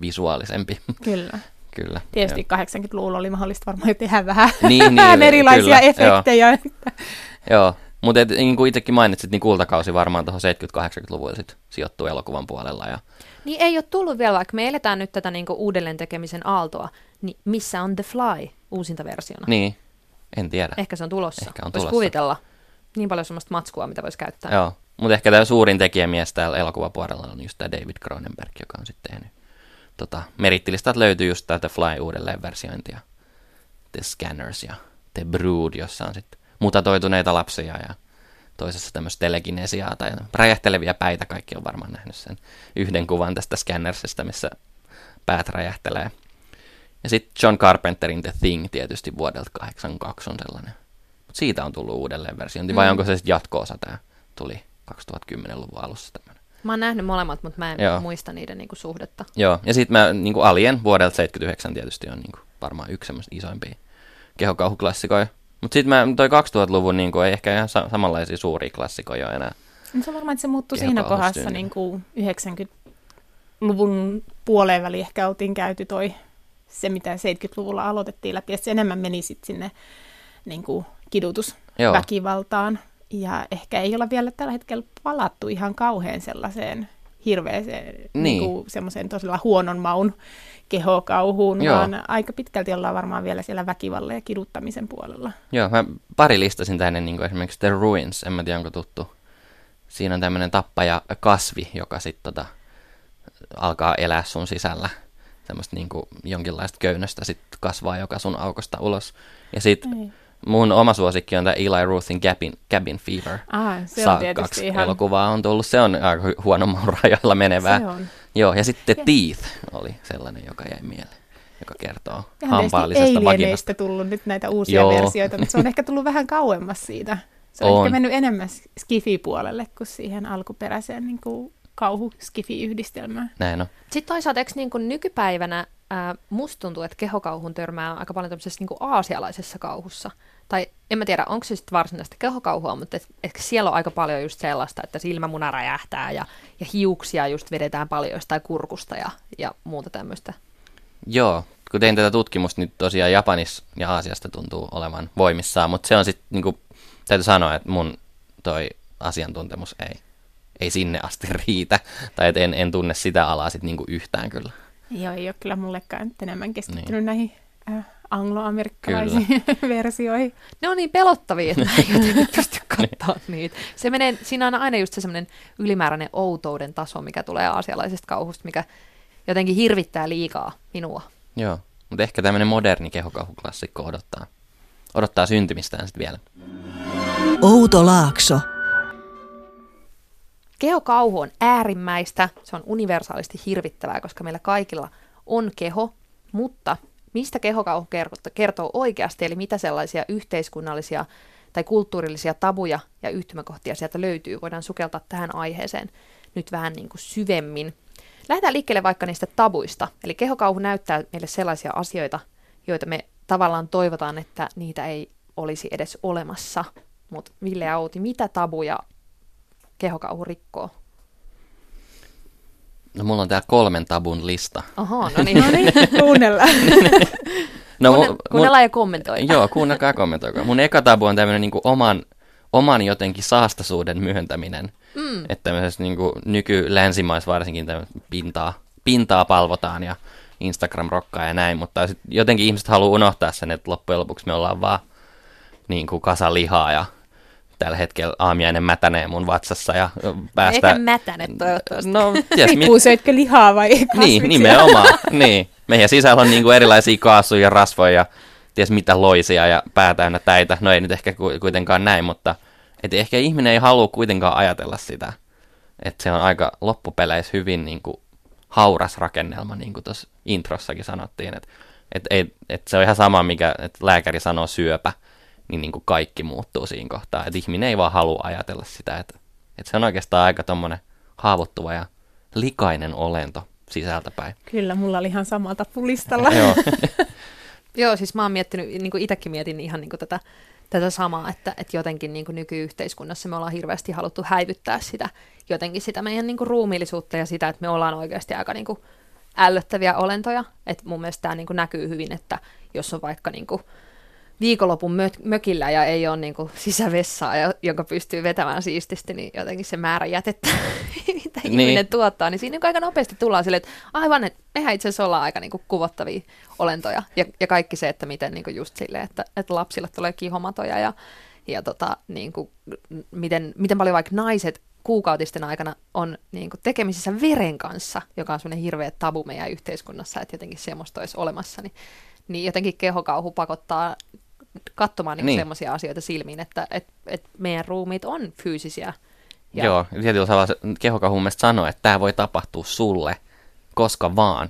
visuaalisempi. kyllä. kyllä. Tietysti 80-luvulla oli mahdollista varmaan jo tehdä vähän, Niin, niin, erilaisia kyllä, efektejä. Joo, joo. mutta niin kuin itsekin mainitsit, niin kultakausi varmaan tuohon 70-80-luvulla sit sijoittuu elokuvan puolella. Ja, Niin ei ole tullut vielä, vaikka me eletään nyt tätä niin uudelleen tekemisen aaltoa, niin missä on The Fly uusinta versiona? niin, en tiedä. Ehkä se on tulossa. Ehkä on Voisi tulossa. kuvitella. Niin paljon semmoista matskua, mitä voisi käyttää. Joo, mutta ehkä tämä suurin tekijämies täällä elokuvapuolella on just tämä David Cronenberg, joka on sitten tehnyt. Tota, merittilistat löytyy just The Fly uudelleen versiointi ja The Scanners ja The Brood, jossa on sitten mutatoituneita lapsia ja toisessa tämmöistä telekinesiaa tai räjähteleviä päitä. Kaikki on varmaan nähnyt sen yhden kuvan tästä Scannersista, missä päät räjähtelee. Ja sitten John Carpenterin The Thing tietysti vuodelta 82 on sellainen. Mutta siitä on tullut uudelleen versiointi, vai Mm. onko se sitten jatko-osa tämä? Tuli 2010-luvun alussa tämmöinen. Mä oon nähnyt molemmat, mutta mä en Joo. muista niiden niinku suhdetta. Joo, ja sitten mä niinku Alien vuodelta 79 tietysti on niinku varmaan yksi semmoista isoimpia kehokauhuklassikoja. Mutta sitten mä toi 2000-luvun niinku ei ehkä ihan sa- samanlaisia suuria klassikoja enää. No Se on varmaan, että se muuttui siinä kohdassa niin. niin kuin 90-luvun puoleen väliin ehkä oltiin käyty toi se, mitä 70-luvulla aloitettiin läpi, että se enemmän meni sitten sinne niin kuin kidutusväkivaltaan. Ja ehkä ei olla vielä tällä hetkellä palattu ihan kauhean sellaiseen hirveeseen, niin. Niin. niin kuin semmoiseen tosiaan huonon maun kehokauhuun, Joo. vaan aika pitkälti ollaan varmaan vielä siellä väkivallan ja kiduttamisen puolella. Joo, mä pari listasin tänne niin kuin esimerkiksi The Ruins, en mä tiedä onko tuttu. Siinä on tämmöinen tappaja kasvi, joka sitten tota, alkaa elää sun sisällä. Semmoista niin kuin jonkinlaista köynnöstä sitten kasvaa joka sun aukosta ulos. Ja sitten Ei. Mun oma suosikki on tämä Eli Ruthin Cabin, Cabin Fever. Ah, se Saa on tietysti kaksi ihan... elokuvaa on tullut. Se on aika hu- huono maun rajoilla menevää. Se on. Joo, ja sitten Ja- Teeth oli sellainen, joka jäi mieleen, joka kertoo Ihan hampaallisesta vaginasta. Tullut nyt näitä uusia Joo. versioita, mutta se on ehkä tullut vähän kauemmas siitä. Se on, On. ehkä mennyt enemmän skifi-puolelle kuin siihen alkuperäiseen niin kuin kauhu-skifi-yhdistelmään. Näin on. Sitten toisaalta eikö niin kuin nykypäivänä ää, musta tuntuu, että kehokauhun törmää aika paljon tämmöisessä niin kuin aasialaisessa kauhussa. Tai en mä tiedä, onko se sitten varsinaista kehokauhua, mutta et, ehkä siellä on aika paljon just sellaista, että silmämuna räjähtää ja, ja hiuksia just vedetään paljon jostain kurkusta ja, ja muuta tämmöistä. Joo, kun tein tätä tutkimusta, niin tosiaan Japanissa ja Aasiasta tuntuu olevan voimissaan, mutta se on sitten, niin täytyy sanoa, että mun toi asiantuntemus ei, ei sinne asti riitä, tai et en, en tunne sitä alaa sitten niin yhtään kyllä. Joo, ei ole kyllä mullekaan enemmän keskittynyt Niin. näihin äh, angloamerikkalaisiin versioihin. Ne on niin pelottavia, että mä en jotenkin pysty katsoa niitä. Se menee, siinä on aina just se semmoinen ylimääräinen outouden taso, mikä tulee aasialaisesta kauhusta, mikä jotenkin hirvittää liikaa minua. Joo, mutta ehkä tämmöinen moderni kehokauhuklassikko odottaa, odottaa syntymistään sitten vielä. Outo Laakso. Kehokauhu on äärimmäistä, se on universaalisti hirvittävää, koska meillä kaikilla on keho, mutta mistä kehokauhu kertoo, oikeasti, eli mitä sellaisia yhteiskunnallisia tai kulttuurillisia tabuja ja yhtymäkohtia sieltä löytyy, voidaan sukeltaa tähän aiheeseen nyt vähän niin kuin syvemmin. Lähdetään liikkeelle vaikka niistä tabuista, eli kehokauhu näyttää meille sellaisia asioita, joita me tavallaan toivotaan, että niitä ei olisi edes olemassa. Mutta Ville ja Outi, mitä tabuja kehokauhu rikkoo? No mulla on täällä kolmen tabun lista. Aha, no niin. No niin, kuunnellaan. No, Kuunne- kuunnellaan ja kommentoi. Joo, kuunnelkaa ja kommentoikaa. Mun eka tabu on tämmöinen niin oman, oman jotenkin saastaisuuden myöntäminen. Mm. Että tämmöisessä niin nyky-länsimaissa varsinkin pintaa, pintaa palvotaan ja Instagram rokkaa ja näin, mutta sit jotenkin ihmiset haluaa unohtaa sen, että loppujen lopuksi me ollaan vaan niin kuin kasa lihaa ja tällä hetkellä aamiainen mätänee mun vatsassa ja päästä... Eikä mätäne toivottavasti. No, ties, mit... Riippuu söitkö lihaa vai kasviksia. Niin, nimenomaan. niin. Meidän sisällä on niin kuin erilaisia kaasuja, rasvoja, ties mitä loisia ja pää täynnä täitä. No ei nyt ehkä kuitenkaan näin, mutta et ehkä ihminen ei halua kuitenkaan ajatella sitä. Että se on aika loppupeleissä hyvin niin kuin, hauras rakennelma, niin kuin tuossa introssakin sanottiin. Että et, et, et se on ihan sama, mikä että lääkäri sanoo syöpä, niin, niin kuin kaikki muuttuu siinä kohtaa. Että ihminen ei vaan halua ajatella sitä, että, että se on oikeastaan aika tommonen haavoittuva ja likainen olento sisältäpäin. Kyllä, mulla oli ihan samalta pulistalla. Joo. Joo, siis mä oon miettinyt, niin kuin itsekin mietin ihan niin kuin tätä, tätä samaa, että, että jotenkin niin kuin nykyyhteiskunnassa me ollaan hirveästi haluttu häivyttää sitä, jotenkin sitä meidän niin kuin ruumiillisuutta ja sitä, että me ollaan oikeasti aika niin kuin ällöttäviä olentoja. Et mun mielestä tämä niin kuin näkyy hyvin, että jos on vaikka niin kuin viikonlopun mö- mökillä ja ei ole niin kuin sisävessaa, jonka pystyy vetämään siististi, niin jotenkin se määrä jätettä, mitä niin. ihminen tuottaa, niin siinä niin aika nopeasti tullaan silleen, että aivan, että mehän itse asiassa ollaan aika niin kuin kuvottavia olentoja. Ja, ja kaikki se, että miten niin kuin just silleen, että, että lapsille tulee kihomatoja ja, ja tota, niin kuin, miten, miten paljon vaikka naiset kuukautisten aikana on niin kuin tekemisissä veren kanssa, joka on semmoinen hirveä tabu meidän yhteiskunnassa, että jotenkin semmoista olisi olemassa, niin, niin jotenkin kehokauhu pakottaa katsomaan niin niin. sellaisia asioita silmiin, että et, et meidän ruumiit on fyysisiä. Ja... Joo, tietyllä tavalla kehokauhu mielestäni sanoo, että tämä voi tapahtua sulle koska vaan.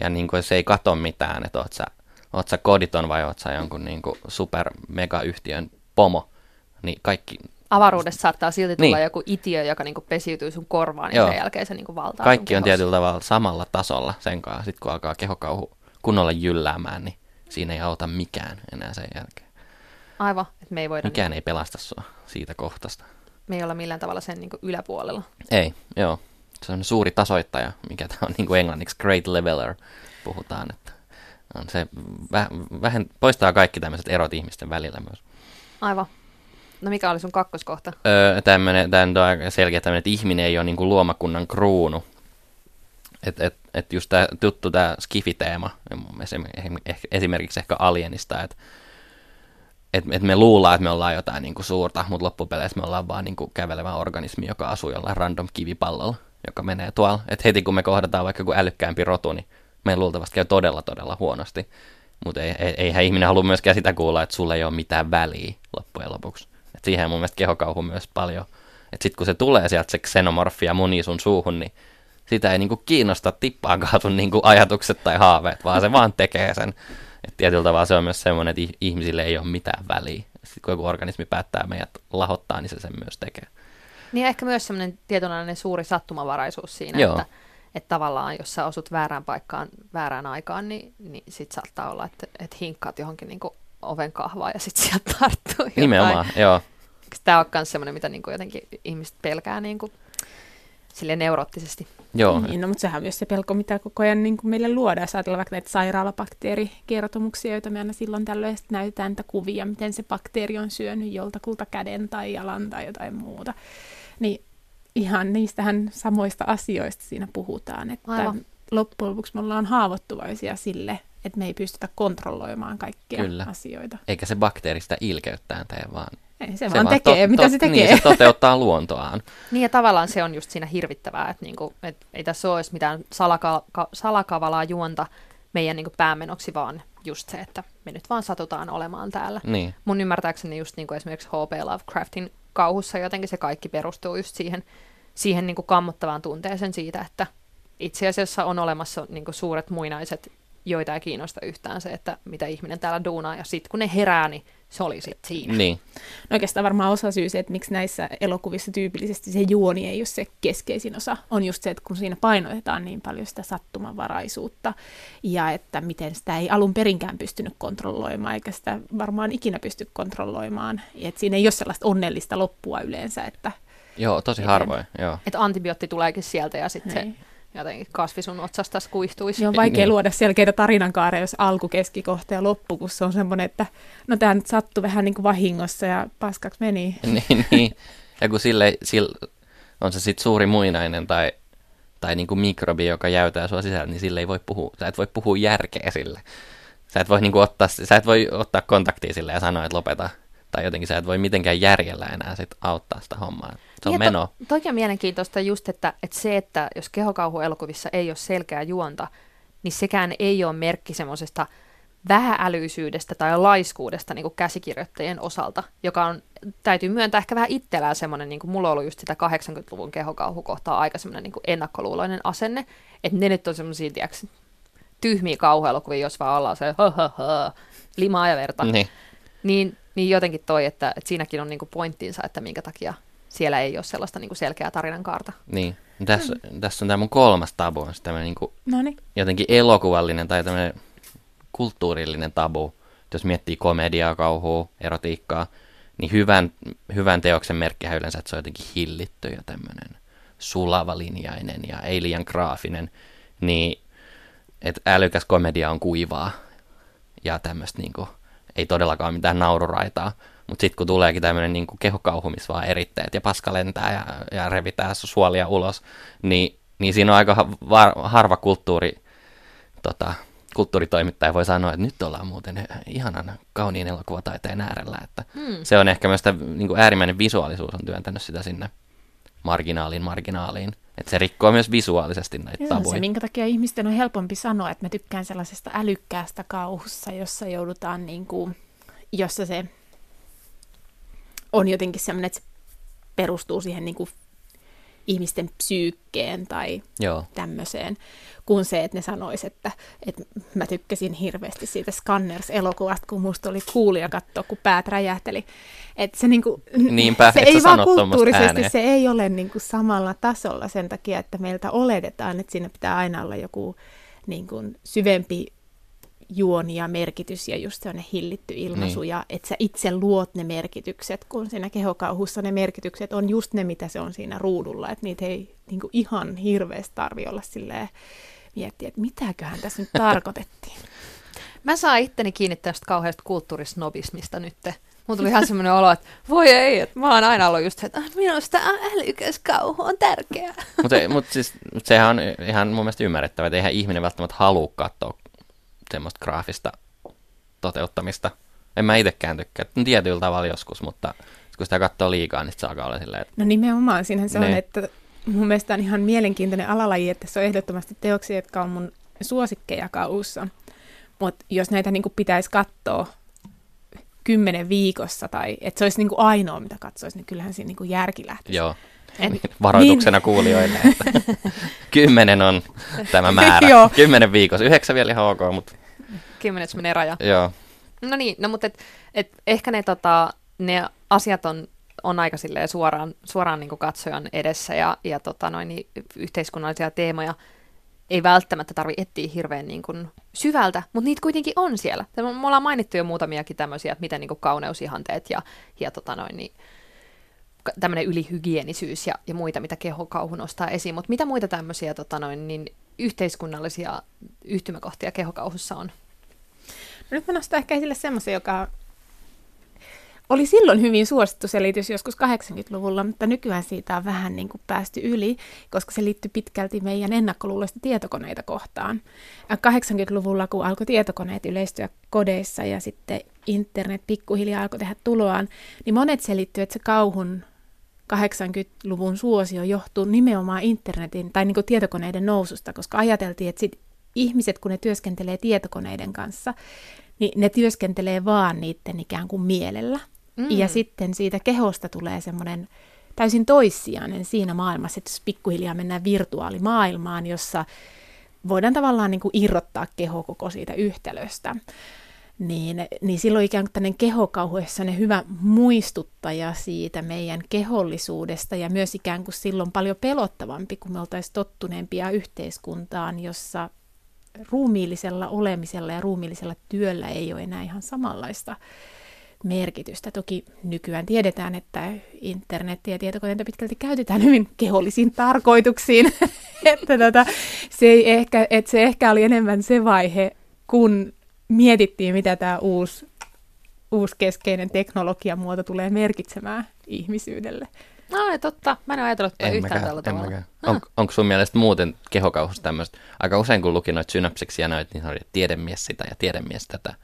Ja niin kuin se ei kato mitään, että oot sä, oot sä koditon vai oot sä jonkun niin kuin super megayhtiön pomo. Niin kaikki avaruudessa saattaa silti tulla niin. joku itiö, joka niinku pesiytyy sun korvaan ja Joo. sen jälkeen se niinku valtaa Kaikki on tietyllä tavalla samalla tasolla sen kanssa. Sitten kun alkaa kehokauhu kunnolla jylläämään, niin siinä ei auta mikään enää sen jälkeen. Aivan, että me ei voida... Mikään niin... ei pelasta sua siitä kohtasta. Me ei olla millään tavalla sen niin yläpuolella. Ei, joo. Se on suuri tasoittaja, mikä tämä on niin kuin englanniksi great leveler puhutaan. Että on se väh- vähän poistaa kaikki tämmöiset erot ihmisten välillä myös. Aivan. No mikä oli sun kakkoskohta? Öö, tämmönen, tämän on aika selkeä tämmöinen, että ihminen ei ole niin kuin luomakunnan kruunu. Että et, et just tämä tuttu tämä skifiteema, esimerkiksi ehkä Alienista, että et, et me luullaan, että me ollaan jotain niin kuin suurta, mutta loppupeleissä me ollaan vaan niin kuin kävelevä organismi, joka asuu jollain random kivipallolla, joka menee tuolla. Et heti kun me kohdataan vaikka joku älykkäämpi rotu, niin meidän luultavasti käy todella, todella huonosti. Mutta ei, ei, eihän ihminen halua myöskään sitä kuulla, että sulle ei ole mitään väliä loppujen lopuksi. Et siihen mun mielestä kehokauhu myös paljon. Että sitten kun se tulee sieltä se xenomorfia muni sun suuhun, niin sitä ei niinku kiinnosta tippaakaan sun niinku ajatukset tai haaveet, vaan se vaan tekee sen. Et tietyllä tavalla se on myös semmoinen, että ihmisille ei ole mitään väliä. Sitten kun joku organismi päättää meidät lahottaa, niin se sen myös tekee. Niin ehkä myös semmoinen tietynlainen suuri sattumavaraisuus siinä, Joo. että, että tavallaan jos sä osut väärään paikkaan väärään aikaan, niin, niin sit saattaa olla, että, että hinkkaat johonkin niin oven kahvaa ja sitten sieltä tarttuu jotain. Nimenomaan, joo. Tämä on myös semmoinen, mitä niin kuin jotenkin ihmiset pelkää niin kuin, sille neuroottisesti. Joo. Niin, no, mutta sehän on myös se pelko, mitä koko ajan niin kuin meille luodaan. Jos ajatellaan vaikka näitä sairaalabakteerikertomuksia, joita me aina silloin tällöin näytetään niitä kuvia, miten se bakteeri on syönyt joltakulta käden tai jalan tai jotain muuta. Niin ihan niistähän samoista asioista siinä puhutaan, että Aivan. loppujen lopuksi me ollaan haavoittuvaisia sille, että me ei pystytä kontrolloimaan kaikkia Kyllä. asioita. Eikä se bakteerista ilkeyttään tee, vaan ei, se, se vaan tekee, to, mitä se tekee. Niin, se toteuttaa luontoaan. niin ja tavallaan se on just siinä hirvittävää, että niinku, et ei tässä ole mitään salaka, ka, salakavalaa juonta meidän niinku päämenoksi, vaan just se, että me nyt vaan satutaan olemaan täällä. Niin. Mun ymmärtääkseni just niinku esimerkiksi H.P. Lovecraftin kauhussa jotenkin se kaikki perustuu just siihen, siihen niinku kammottavaan tunteeseen siitä, että itse asiassa on olemassa niinku suuret muinaiset joita ei kiinnosta yhtään se, että mitä ihminen täällä duunaa, ja sitten kun ne herää, niin se oli sitten siinä. Niin. No oikeastaan varmaan osa syy se, että miksi näissä elokuvissa tyypillisesti se juoni ei ole se keskeisin osa, on just se, että kun siinä painotetaan niin paljon sitä sattumanvaraisuutta, ja että miten sitä ei alun perinkään pystynyt kontrolloimaan, eikä sitä varmaan ikinä pysty kontrolloimaan, ja että siinä ei ole sellaista onnellista loppua yleensä, että Joo, tosi harvoin, joo. Että antibiootti tuleekin sieltä ja sitten se niin jotenkin kasvi sun otsasta kuihtuisi. on vaikea niin. luoda selkeitä tarinankaareja, jos alku, keskikohta ja loppu, kun se on semmoinen, että no tämä nyt sattui vähän niin kuin vahingossa ja paskaksi meni. niin, niin. Ja kun sille, sille on se sitten suuri muinainen tai, tai niin kuin mikrobi, joka jäytää sua sisällä, niin sille ei voi puhua, sä et voi puhua järkeä sille. Sä et voi, niin kuin ottaa, sä et voi ottaa kontaktia sille ja sanoa, että lopeta. Tai jotenkin sä et voi mitenkään järjellä enää sit auttaa sitä hommaa. Se on niin, meno. To, toki on mielenkiintoista just, että, että se, että jos kehokauhuelokuvissa ei ole selkeää juonta, niin sekään ei ole merkki semmoisesta vähäälyisyydestä tai laiskuudesta niin kuin käsikirjoittajien osalta, joka on, täytyy myöntää ehkä vähän itsellään semmoinen, niin kuin mulla on ollut just sitä 80-luvun kehokauhukohtaa aika semmoinen niin kuin ennakkoluuloinen asenne, että ne nyt on semmoisia, tyhmiä kauhuelokuvia, jos vaan ollaan se limaa ja verta. Niin. Niin, niin jotenkin toi, että, että siinäkin on niin kuin pointtinsa, että minkä takia siellä ei ole sellaista niin kuin selkeää tarinan kaarta. Niin. Tässä, mm. tässä on tämä mun kolmas tabu, on tämmöinen niin Noniin. jotenkin elokuvallinen tai tämmöinen kulttuurillinen tabu. Jos miettii komediaa, kauhua, erotiikkaa, niin hyvän, hyvän teoksen merkkihän yleensä, että se on jotenkin hillitty ja tämmöinen sulavalinjainen ja ei liian graafinen. Niin, että älykäs komedia on kuivaa ja tämmöistä niinku, ei todellakaan mitään naururaitaa. Mutta sitten kun tuleekin tämmöinen niinku kehokauhu, missä vaan eritteet ja paska lentää ja, ja revitää suolia ulos, niin, niin siinä on aika var, harva kulttuuri, tota, kulttuuritoimittaja voi sanoa, että nyt ollaan muuten ihanan kauniin elokuvataiteen äärellä. Että Hmm. Se on ehkä myös sitä, niin äärimmäinen visuaalisuus on työntänyt sitä sinne marginaaliin marginaaliin. Että se rikkoo myös visuaalisesti näitä on tabuja. se, minkä takia ihmisten on helpompi sanoa, että mä tykkään sellaisesta älykkäästä kauhussa, jossa joudutaan niin kuin, jossa se on jotenkin sellainen, että se perustuu siihen niin kuin ihmisten psyykkeen tai Joo, tämmöiseen, kuin se, että ne sanois, että, että mä tykkäsin hirveästi siitä Scanners-elokuvasta, kun musta oli kuulia katsoa, kun päät räjähteli. Että se, niinku, Niinpä, se ei vaan kulttuurisesti, se ei ole niinku samalla tasolla sen takia, että meiltä oletetaan, että siinä pitää aina olla joku niinku, syvempi juoni ja merkitys ja just sellainen hillitty ilmaisu Niin. ja että sä itse luot ne merkitykset, kun siinä kehokauhussa ne merkitykset on just ne, mitä se on siinä ruudulla, että niitä ei niin kuin ihan hirveästi tarvi olla silleen miettiä, että mitäköhän tässä nyt tarkoitettiin. Mä saan itteni kiinni tästä kauheasta kulttuurisnobismista nyt. Mulla tuli ihan semmoinen olo, että voi ei, että mä oon aina ollut just se, että "Ah, minusta älykäs kauhu on tärkeää. mutta mut siis, mut sehän on ihan mun mielestä ymmärrettävää, että eihän ihminen välttämättä halua katsoa semmoista graafista toteuttamista. En mä itsekään tykkää. Tietyllä tavalla joskus, mutta kun sitä katsoo liikaa, niin se alkaa olla silleen, että No nimenomaan, siinähän se on, Ne. että mun mielestä on ihan mielenkiintoinen alalaji, että se on ehdottomasti teoksia, jotka on mun suosikkeja kauhussa. Mutta jos näitä niin pitäisi katsoa kymmenen viikossa tai että se olisi niin ainoa, mitä katsoisi, niin kyllähän siinä niin järki lähtisi. joo, Varoituksena kuulijoille, että kymmenen on tämä määrä. Joo. Kymmenen viikossa, yhdeksän vielä ihan ok, mutta Kymmeneksi menee raja. joo. No niin, no mutta et, et ehkä ne, tota, ne asiat on, on aika silleen suoraan, suoraan niin katsojan edessä ja, ja tota, noin, niin yhteiskunnallisia teemoja ei välttämättä tarvi etsiä hirveän niin kuin syvältä, mutta niitä kuitenkin on siellä. Me ollaan mainittu jo muutamiakin tämmöisiä, että miten niin kuin kauneusihanteet ja, ja tota noin, niin, tämmöinen ylihygienisyys ja, ja muita, mitä kehokauhu nostaa esiin. Mutta mitä muita tämmöisiä tota noin, niin yhteiskunnallisia yhtymäkohtia kehokauhussa on? No nyt mä nostan ehkä esille semmoisen, joka oli silloin hyvin suosittu selitys joskus 80-luvulla, mutta nykyään siitä on vähän niin kuin päästy yli, koska se liittyy pitkälti meidän ennakkoluuloista tietokoneita kohtaan. Ja 80-luvulla, kun alkoi tietokoneet yleistyä kodeissa ja sitten internet pikkuhiljaa alkoi tehdä tuloaan, niin monet selittyy, että se kauhun 80-luvun suosio johtuu nimenomaan internetin tai niin tietokoneiden noususta, koska ajateltiin, että sit ihmiset, kun ne työskentelee tietokoneiden kanssa, niin ne työskentelee vaan niiden ikään kuin mielellä. Mm. Ja sitten siitä kehosta tulee semmoinen täysin toissijainen siinä maailmassa, että jos pikkuhiljaa mennään virtuaalimaailmaan, jossa voidaan tavallaan niin kuin irrottaa keho koko siitä yhtälöstä, niin, niin silloin ikään kuin tämmöinen kehokauhu, ne hyvä muistuttaja siitä meidän kehollisuudesta ja myös ikään kuin silloin paljon pelottavampi, kun me oltaisiin tottuneempia yhteiskuntaan, jossa ruumiillisella olemisella ja ruumiillisella työllä ei ole enää ihan samanlaista merkitystä. Toki nykyään tiedetään, että internet ja tietokoneita pitkälti käytetään hyvin kehollisiin tarkoituksiin. että tota, se, ei ehkä, että se ehkä oli enemmän se vaihe, kun mietittiin, mitä tämä uusi, uusi keskeinen teknologiamuoto tulee merkitsemään ihmisyydelle. No ei totta, mä en ole ajatellut En yhtään mäkään, tällä en tavalla. mäkään. Ah. On, onko sun mielestä muuten kehokauhussa tämmöistä, aika usein kun luki noita synapsiksi ja noita, niin oli tiedemies sitä ja tiedemies tätä,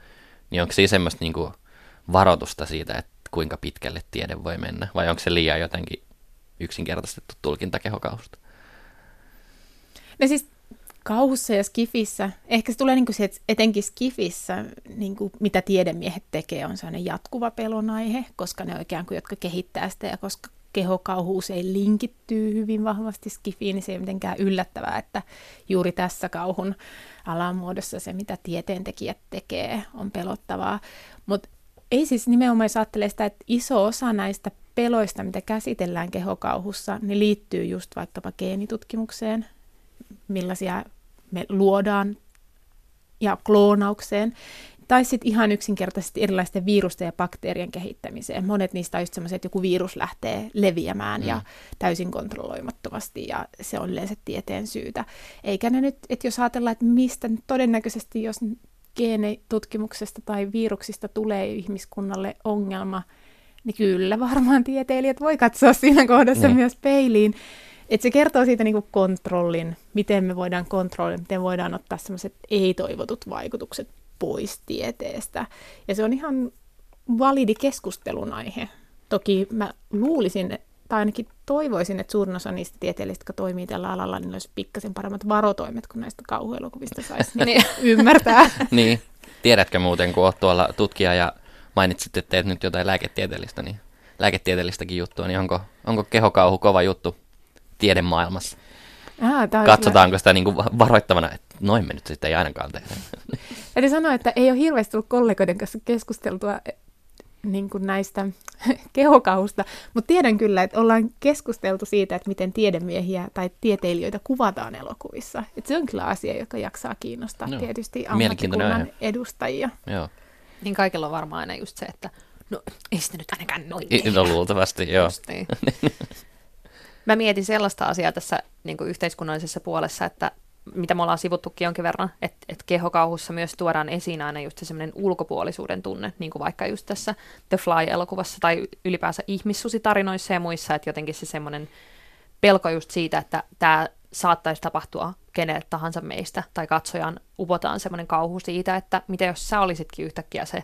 niin onko siinä semmoista niinku varoitusta siitä, että kuinka pitkälle tiede voi mennä, vai onko se liian jotenkin yksinkertaistettu tulkinta kehokauhusta? No siis kauhussa ja skifissä, ehkä se tulee niin kuin se, että etenkin skifissä, niin kuin mitä tiedemiehet tekee, on sellainen jatkuva pelon aihe, koska ne oikein kuin, jotka kehittää sitä ja koska kehokauhu usein linkittyy hyvin vahvasti skifiin, niin se ei mitenkään yllättävää, että juuri tässä kauhun alamuodossa se, mitä tieteentekijät tekee, on pelottavaa. Mutta ei siis nimenomaan, jos ajattelee sitä, että iso osa näistä peloista, mitä käsitellään kehokauhussa, niin liittyy just vaikkapa geenitutkimukseen, millaisia me luodaan ja kloonaukseen, tai sitten ihan yksinkertaisesti erilaisten virusten ja bakteerien kehittämiseen. Monet niistä on just semmoisia, että joku virus lähtee leviämään mm. ja täysin kontrolloimattomasti, ja se on yleensä tieteen syytä. Eikä ne nyt, että jos ajatellaan, että mistä todennäköisesti, jos geenitutkimuksesta tai viruksista tulee ihmiskunnalle ongelma, niin kyllä varmaan tieteilijät voi katsoa siinä kohdassa niin. myös peiliin. Et se kertoo siitä niin kuin kontrollin, miten me voidaan kontrolloida, miten voidaan ottaa sellaiset ei-toivotut vaikutukset pois tieteestä. Ja se on ihan validi keskustelun aihe. Toki mä luulisin, tai ainakin toivoisin, että suurin osa niistä tieteellistä, jotka toimii tällä alalla, niin olisi pikkasen paremmat varotoimet, kun näistä kauhuelokuvista saisi niin ymmärtää. niin. Tiedätkö muuten, kun olet tuolla tutkija ja mainitsit, että teet nyt jotain lääketieteellistä, niin lääketieteellistäkin juttua, niin onko, onko kehokauhu kova juttu tiedemaailmassa? Ah, Katsotaanko kyllä... sitä niin kuin varoittavana, että noin me nyt sitten ei ainakaan tehdä. Eli sanoa, että ei ole hirveästi tullut kollegoiden kanssa keskusteltua niin kuin näistä kehokausta, mutta tiedän kyllä, että ollaan keskusteltu siitä, että miten tiedemiehiä tai tieteilijöitä kuvataan elokuvissa. Et se on kyllä asia, joka jaksaa kiinnostaa no, tietysti ammattikunnan edustajia. Joo. Niin kaikilla on varmaan aina just se, että no ei sitä nyt ainakaan noin No luultavasti, joo. Niin. Mä mietin sellaista asiaa tässä niin kuin yhteiskunnallisessa puolessa, että mitä me ollaan sivuttukin jonkin verran, että, että kehokauhussa myös tuodaan esiin aina just semmoinen ulkopuolisuuden tunne, niin kuin vaikka just tässä The Fly-elokuvassa tai ylipäänsä ihmissusitarinoissa ja muissa, että jotenkin se semmoinen pelko just siitä, että tämä saattaisi tapahtua kenelle tahansa meistä, tai katsojan upotaan semmoinen kauhu siitä, että mitä jos sä olisitkin yhtäkkiä se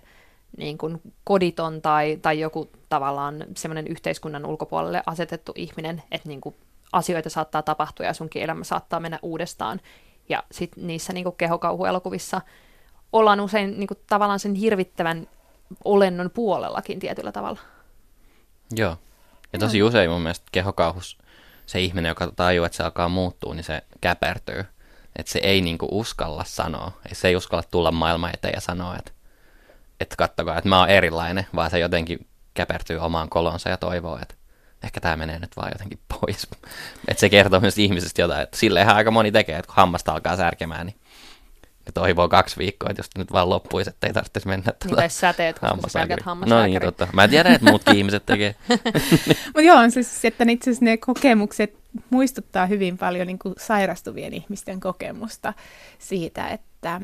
niin kuin koditon tai, tai joku tavallaan semmoinen yhteiskunnan ulkopuolelle asetettu ihminen, että niin kuin asioita saattaa tapahtua ja sunkin elämä saattaa mennä uudestaan. Ja sitten niissä niin kehokauhuelokuvissa ollaan usein niin kuin, tavallaan sen hirvittävän olennon puolellakin tietyllä tavalla. Joo. Ja tosi usein mun mielestä kehokauhus, se ihminen, joka tajuaa, että se alkaa muuttua, niin se käpertyy. Että se ei niinku uskalla sanoa. Se ei uskalla tulla maailman eteen ja sanoa, että, että kattokaa, että mä oon erilainen, vaan se jotenkin käpertyy omaan kolonsa ja toivoo, että ehkä tämä menee nyt vaan jotenkin pois. että se kertoo myös ihmisestä jotain, että silleenhän aika moni tekee, että kun hammasta alkaa särkemään, niin ne toivoo kaksi viikkoa, että jos nyt vaan loppuisi, että ei tarvitsisi mennä tuota Tai sä teet, kun No niin, totta. Mä tiedän, että muutkin ihmiset tekee. Mutta joo, on siis, että itse asiassa ne kokemukset muistuttaa hyvin paljon niin kuin sairastuvien ihmisten kokemusta siitä, että,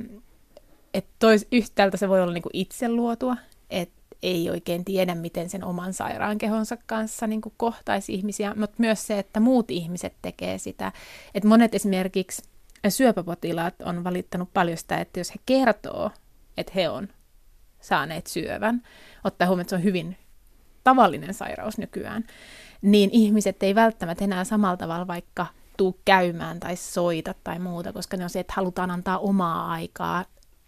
että tois, yhtäältä se voi olla niin kuin itse luotua, että ei oikein tiedä, miten sen oman sairaankehonsa kanssa niin kuin kohtaisi ihmisiä, mutta myös se, että muut ihmiset tekee sitä. Että monet esimerkiksi syöpäpotilaat on valittanut paljon sitä, että jos he kertoo, että he on saaneet syövän, ottaa huomioon, että se on hyvin tavallinen sairaus nykyään, niin ihmiset ei välttämättä enää samalla tavalla vaikka tuu käymään tai soita tai muuta, koska ne on se, että halutaan antaa omaa aikaa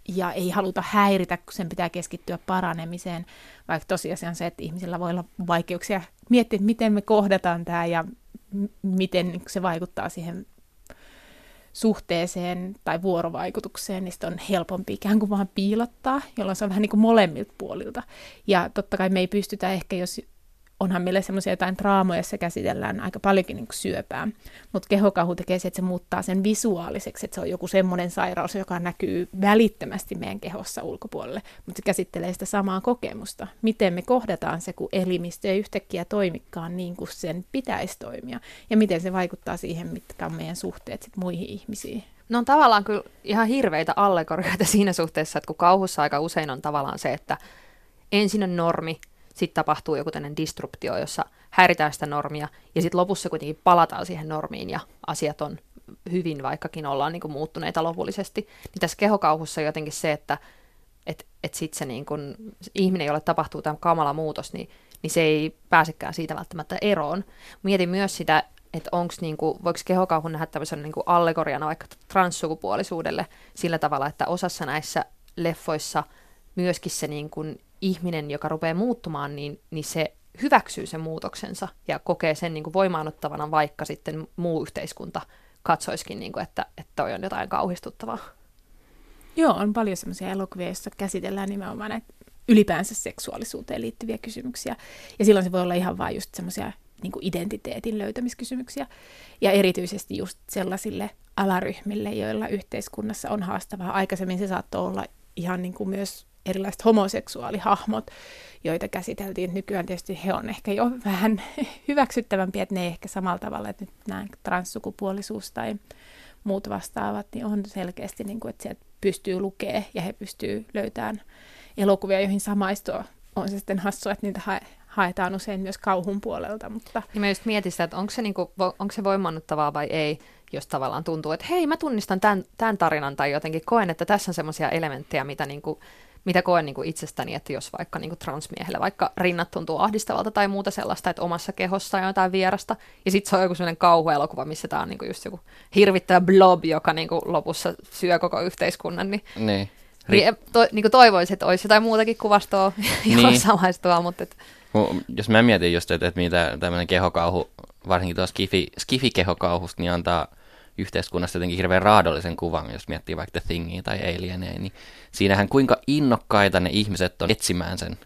ja ei haluta häiritä, kun sen pitää keskittyä paranemiseen, vaikka tosiasia on se, että ihmisillä voi olla vaikeuksia miettiä, miten me kohdataan tämä ja m- miten se vaikuttaa siihen suhteeseen tai vuorovaikutukseen, niin on helpompi ikään kuin vaan piilottaa, jolloin se on vähän niin kuin molemmilta puolilta. Ja totta kai me ei pystytä ehkä, jos onhan meillä semmoisia jotain draamoja, joissa käsitellään aika paljonkin niin syöpää. Mutta kehokauhu tekee se, että se muuttaa sen visuaaliseksi, että se on joku semmoinen sairaus, joka näkyy välittömästi meidän kehossa ulkopuolelle. Mutta se käsittelee sitä samaa kokemusta. Miten me kohdataan se, kun elimistö ei yhtäkkiä toimikaan niin kuin sen pitäisi toimia. Ja miten se vaikuttaa siihen, mitkä on meidän suhteet sit muihin ihmisiin. No on tavallaan kyllä ihan hirveitä allegorioita siinä suhteessa, että kun kauhussa aika usein on tavallaan se, että ensin on normi, sitten tapahtuu joku tämmöinen disruptio, jossa häiritään sitä normia, ja sitten lopussa kuitenkin palataan siihen normiin, ja asiat on hyvin, vaikkakin ollaan niin kuin muuttuneita lopullisesti. Niin tässä kehokauhussa jotenkin se, että et, et sitten se niin kun, ihminen, jolle tapahtuu tämä kamala muutos, niin, niin se ei pääsekään siitä välttämättä eroon. Mietin myös sitä, että onks niinku, voiko kehokauhun nähdä tämmöisen niinku allegoriana vaikka transsukupuolisuudelle sillä tavalla, että osassa näissä leffoissa myöskin se niinku ihminen, joka rupeaa muuttumaan, niin, niin se hyväksyy sen muutoksensa ja kokee sen niinku voimaanottavana, vaikka sitten muu yhteiskunta katsoisikin, niinku, että, että toi on jotain kauhistuttavaa. Joo, on paljon semmoisia elokuvia, joissa käsitellään nimenomaan näitä ylipäänsä seksuaalisuuteen liittyviä kysymyksiä. Ja silloin se voi olla ihan vain just semmoisia niin identiteetin löytämiskysymyksiä. Ja erityisesti just sellaisille alaryhmille, joilla yhteiskunnassa on haastavaa. Aikaisemmin se saattoi olla ihan niin kuin myös erilaiset homoseksuaalihahmot, joita käsiteltiin. Nykyään tietysti he on ehkä jo vähän hyväksyttävämpiä, että ne ei ehkä samalla tavalla, että nyt nämä transsukupuolisuus tai muut vastaavat, niin on selkeästi, niin kuin, että sieltä pystyy lukemaan ja he pystyy löytämään elokuvia, joihin samaistua. On se sitten hassua, että niitä hae, haetaan usein myös kauhun puolelta. Mutta... Niin mä just mietin sitä, että onko se, niinku, onko se voimannuttavaa vai ei, jos tavallaan tuntuu, että hei, mä tunnistan tämän, tämän tarinan tai jotenkin koen, että tässä on semmoisia elementtejä, mitä, niinku, mitä koen niinku itsestäni, että jos vaikka niinku transmiehelle vaikka rinnat tuntuu ahdistavalta tai muuta sellaista, että omassa kehossa on jotain vierasta, ja sitten se on joku sellainen kauhuelokuva, missä tämä on niinku just joku hirvittävä blob, joka niinku lopussa syö koko yhteiskunnan, niin, niin. Ri- to, niin toivoisin, että olisi jotain muutakin kuvastoa, niin. johon samaistua, mutta... Et... Jos mä mietin just, että, että mitä tämmöinen kehokauhu, varsinkin tuossa skifi, skifi-kehokauhusta, niin antaa yhteiskunnasta jotenkin hirveän raadollisen kuvan, jos miettii vaikka The Thingia tai Alienia, niin siinähän kuinka innokkaita ne ihmiset on etsimään sen,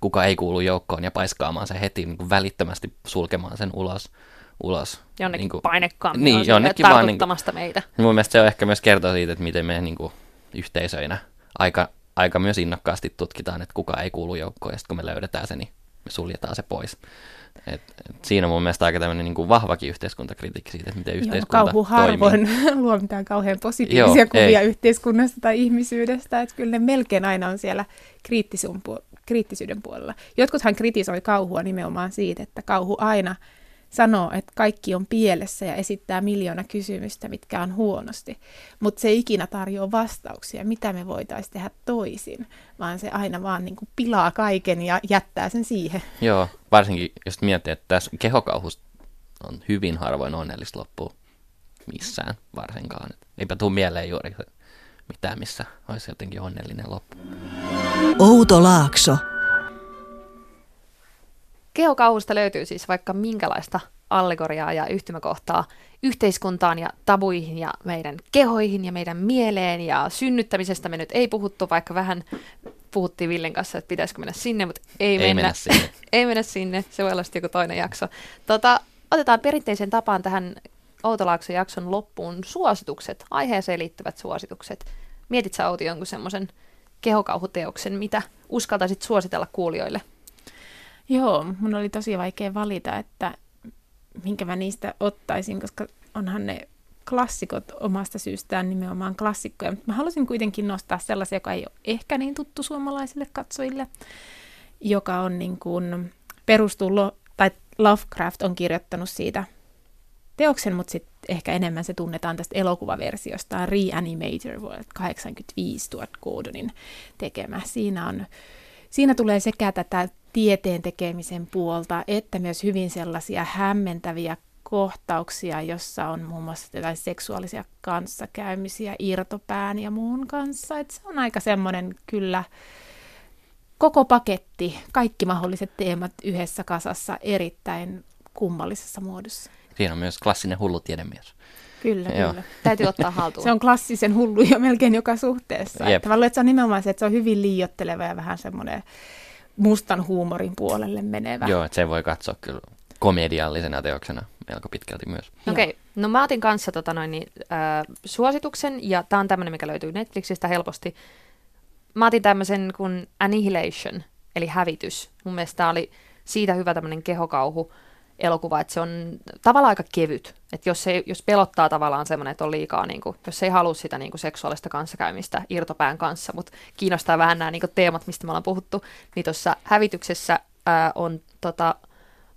kuka ei kuulu joukkoon ja paiskaamaan sen heti niin kuin välittömästi sulkemaan sen ulos. ulos. Jonnekin niin kuin, painekkaan niin, jonnekin vaan, niin, meitä. Niin mun mielestä se on ehkä myös kertoa siitä, että miten me niin kuin, yhteisöinä aika, aika myös innokkaasti tutkitaan, että kuka ei kuulu joukkoon, ja sitten kun me löydetään se, niin me suljetaan se pois. Et, et siinä on mun mielestä aika tämmöinen niin kuin vahvakin yhteiskuntakritiikki siitä, että miten Joo, yhteiskunta kauhu harvoin luo mitään kauhean positiivisia Joo, kuvia ei. yhteiskunnasta tai ihmisyydestä, että kyllä ne melkein aina on siellä kriittisyyden puolella. Jotkuthan kritisoi kauhua nimenomaan siitä, että kauhu aina sanoo, että kaikki on pielessä ja esittää miljoona kysymystä, mitkä on huonosti, mutta se ei ikinä tarjoa vastauksia, mitä me voitaisiin tehdä toisin, vaan se aina vaan niin kuin pilaa kaiken ja jättää sen siihen. Joo, varsinkin jos miettii, että tässä kehokauhusta on hyvin harvoin onnellista loppua missään varsinkaan. Et eipä tule mieleen juuri mitään, missä olisi jotenkin onnellinen loppu. Outo Laakso. Geokauhusta löytyy siis vaikka minkälaista allegoriaa ja yhtymäkohtaa yhteiskuntaan ja tabuihin ja meidän kehoihin ja meidän mieleen ja synnyttämisestä me nyt ei puhuttu, vaikka vähän puhuttiin Villen kanssa, että pitäisikö mennä sinne, mutta ei, ei mennä. mennä sinne. ei mennä sinne, se voi olla sitten joku toinen jakso. Tota, otetaan perinteisen tapaan tähän Outolaakson jakson loppuun suositukset, aiheeseen liittyvät suositukset. Mietit sä Outi jonkun semmoisen kehokauhuteoksen, mitä uskaltaisit suositella kuulijoille? Joo, mun oli tosi vaikea valita, että minkä mä niistä ottaisin, koska onhan ne klassikot omasta syystään nimenomaan klassikkoja. Mä halusin kuitenkin nostaa sellaisia, joka ei ole ehkä niin tuttu suomalaisille katsojille, joka on niin kuin perustuu, lo, tai Lovecraft on kirjoittanut siitä teoksen, mutta sitten ehkä enemmän se tunnetaan tästä elokuvaversiosta, Reanimator vuodelta 85 Stuart Gordonin tekemä. Siinä, on, siinä tulee sekä tätä tieteen tekemisen puolta, että myös hyvin sellaisia hämmentäviä kohtauksia, jossa on muun muassa jotain seksuaalisia kanssakäymisiä irtopään ja muun kanssa. Et se on aika semmoinen kyllä koko paketti, kaikki mahdolliset teemat yhdessä kasassa erittäin kummallisessa muodossa. Siinä on myös klassinen hullu tiedemies. Kyllä, Joo. kyllä. Täytyy ottaa haltuun. se on klassisen hullu jo melkein joka suhteessa. Jep. Että mä luulen, että se on nimenomaan se, että se on hyvin liiotteleva ja vähän semmoinen mustan huumorin puolelle menevä. Joo, että se voi katsoa kyllä komediallisena teoksena melko pitkälti myös. Okei, okay. no mä otin kanssa tota noin, niin, äh, suosituksen, ja tämä on tämmöinen, mikä löytyy Netflixistä helposti. Mä otin tämmöisen kuin Annihilation, eli hävitys. Mun mielestä tämä oli siitä hyvä tämmöinen kehokauhu elokuva, että se on tavallaan aika kevyt. Että jos, se, jos pelottaa tavallaan semmoinen, että on liikaa, niin kuin, jos ei halua sitä niin kuin seksuaalista kanssakäymistä irtopään kanssa, mutta kiinnostaa vähän nämä niin kuin teemat, mistä me ollaan puhuttu, niin tuossa hävityksessä ää, on tota,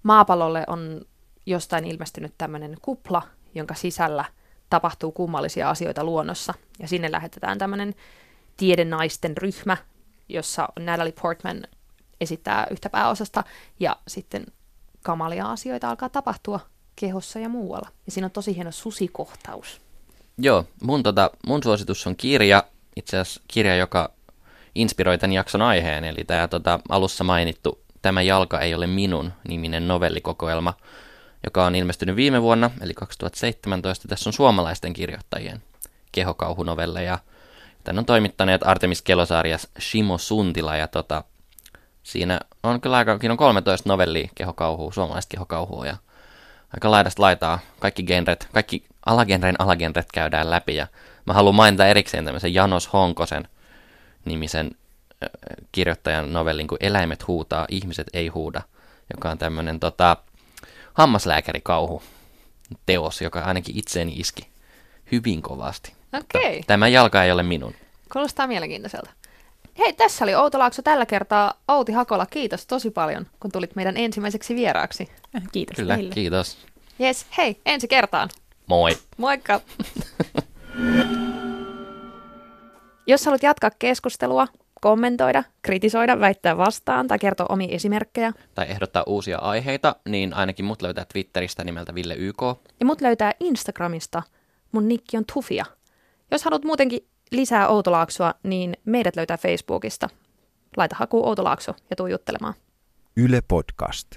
maapallolle on jostain ilmestynyt tämmöinen kupla, jonka sisällä tapahtuu kummallisia asioita luonnossa. Ja sinne lähetetään tämmöinen tiedenaisten ryhmä, jossa Natalie Portman esittää yhtä pääosasta, ja sitten kamalia asioita alkaa tapahtua kehossa ja muualla. Ja siinä on tosi hieno susikohtaus. Joo, mun, tota, mun suositus on kirja, itse asiassa kirja, joka inspiroi tämän jakson aiheen, eli tämä tota, alussa mainittu Tämä jalka ei ole minun niminen novellikokoelma, joka on ilmestynyt viime vuonna, eli 2017. Tässä on suomalaisten kirjoittajien kehokauhunovelleja. Tän on toimittaneet Artemis Kelosaari ja Shimo Suntila, ja tota, siinä on kyllä aika, on 13 novellia kehokauhua, suomalaista kehokauhua, ja aika laidasta laitaa. Kaikki genret, kaikki alagenren alagenret käydään läpi, ja mä haluan mainita erikseen tämmöisen Janos Honkosen nimisen kirjoittajan novellin kuin Eläimet huutaa, ihmiset ei huuda, joka on tämmöinen tota, hammaslääkärikauhu teos, joka ainakin itseeni iski hyvin kovasti. Okei. Tämä jalka ei ole minun. Kuulostaa mielenkiintoiselta. Hei, tässä oli Outolaakso tällä kertaa. Outi Hakola, kiitos tosi paljon, kun tulit meidän ensimmäiseksi vieraaksi. Äh, Kiitos Kyllä, teille. kiitos. Yes, hei, ensi kertaan. Moi. Moikka! Jos haluat jatkaa keskustelua, kommentoida, kritisoida, väittää vastaan tai kertoa omia esimerkkejä, Tai ehdottaa uusia aiheita, niin ainakin mut löytää Twitteristä nimeltä Ville YK. ja mut löytää Instagramista. Mun nikki on Tufia. Jos haluat muutenkin lisää Outolaaksoa, niin meidät löytää Facebookista. Laita haku Outolaakso ja tuu juttelemaan. Yle Podcast.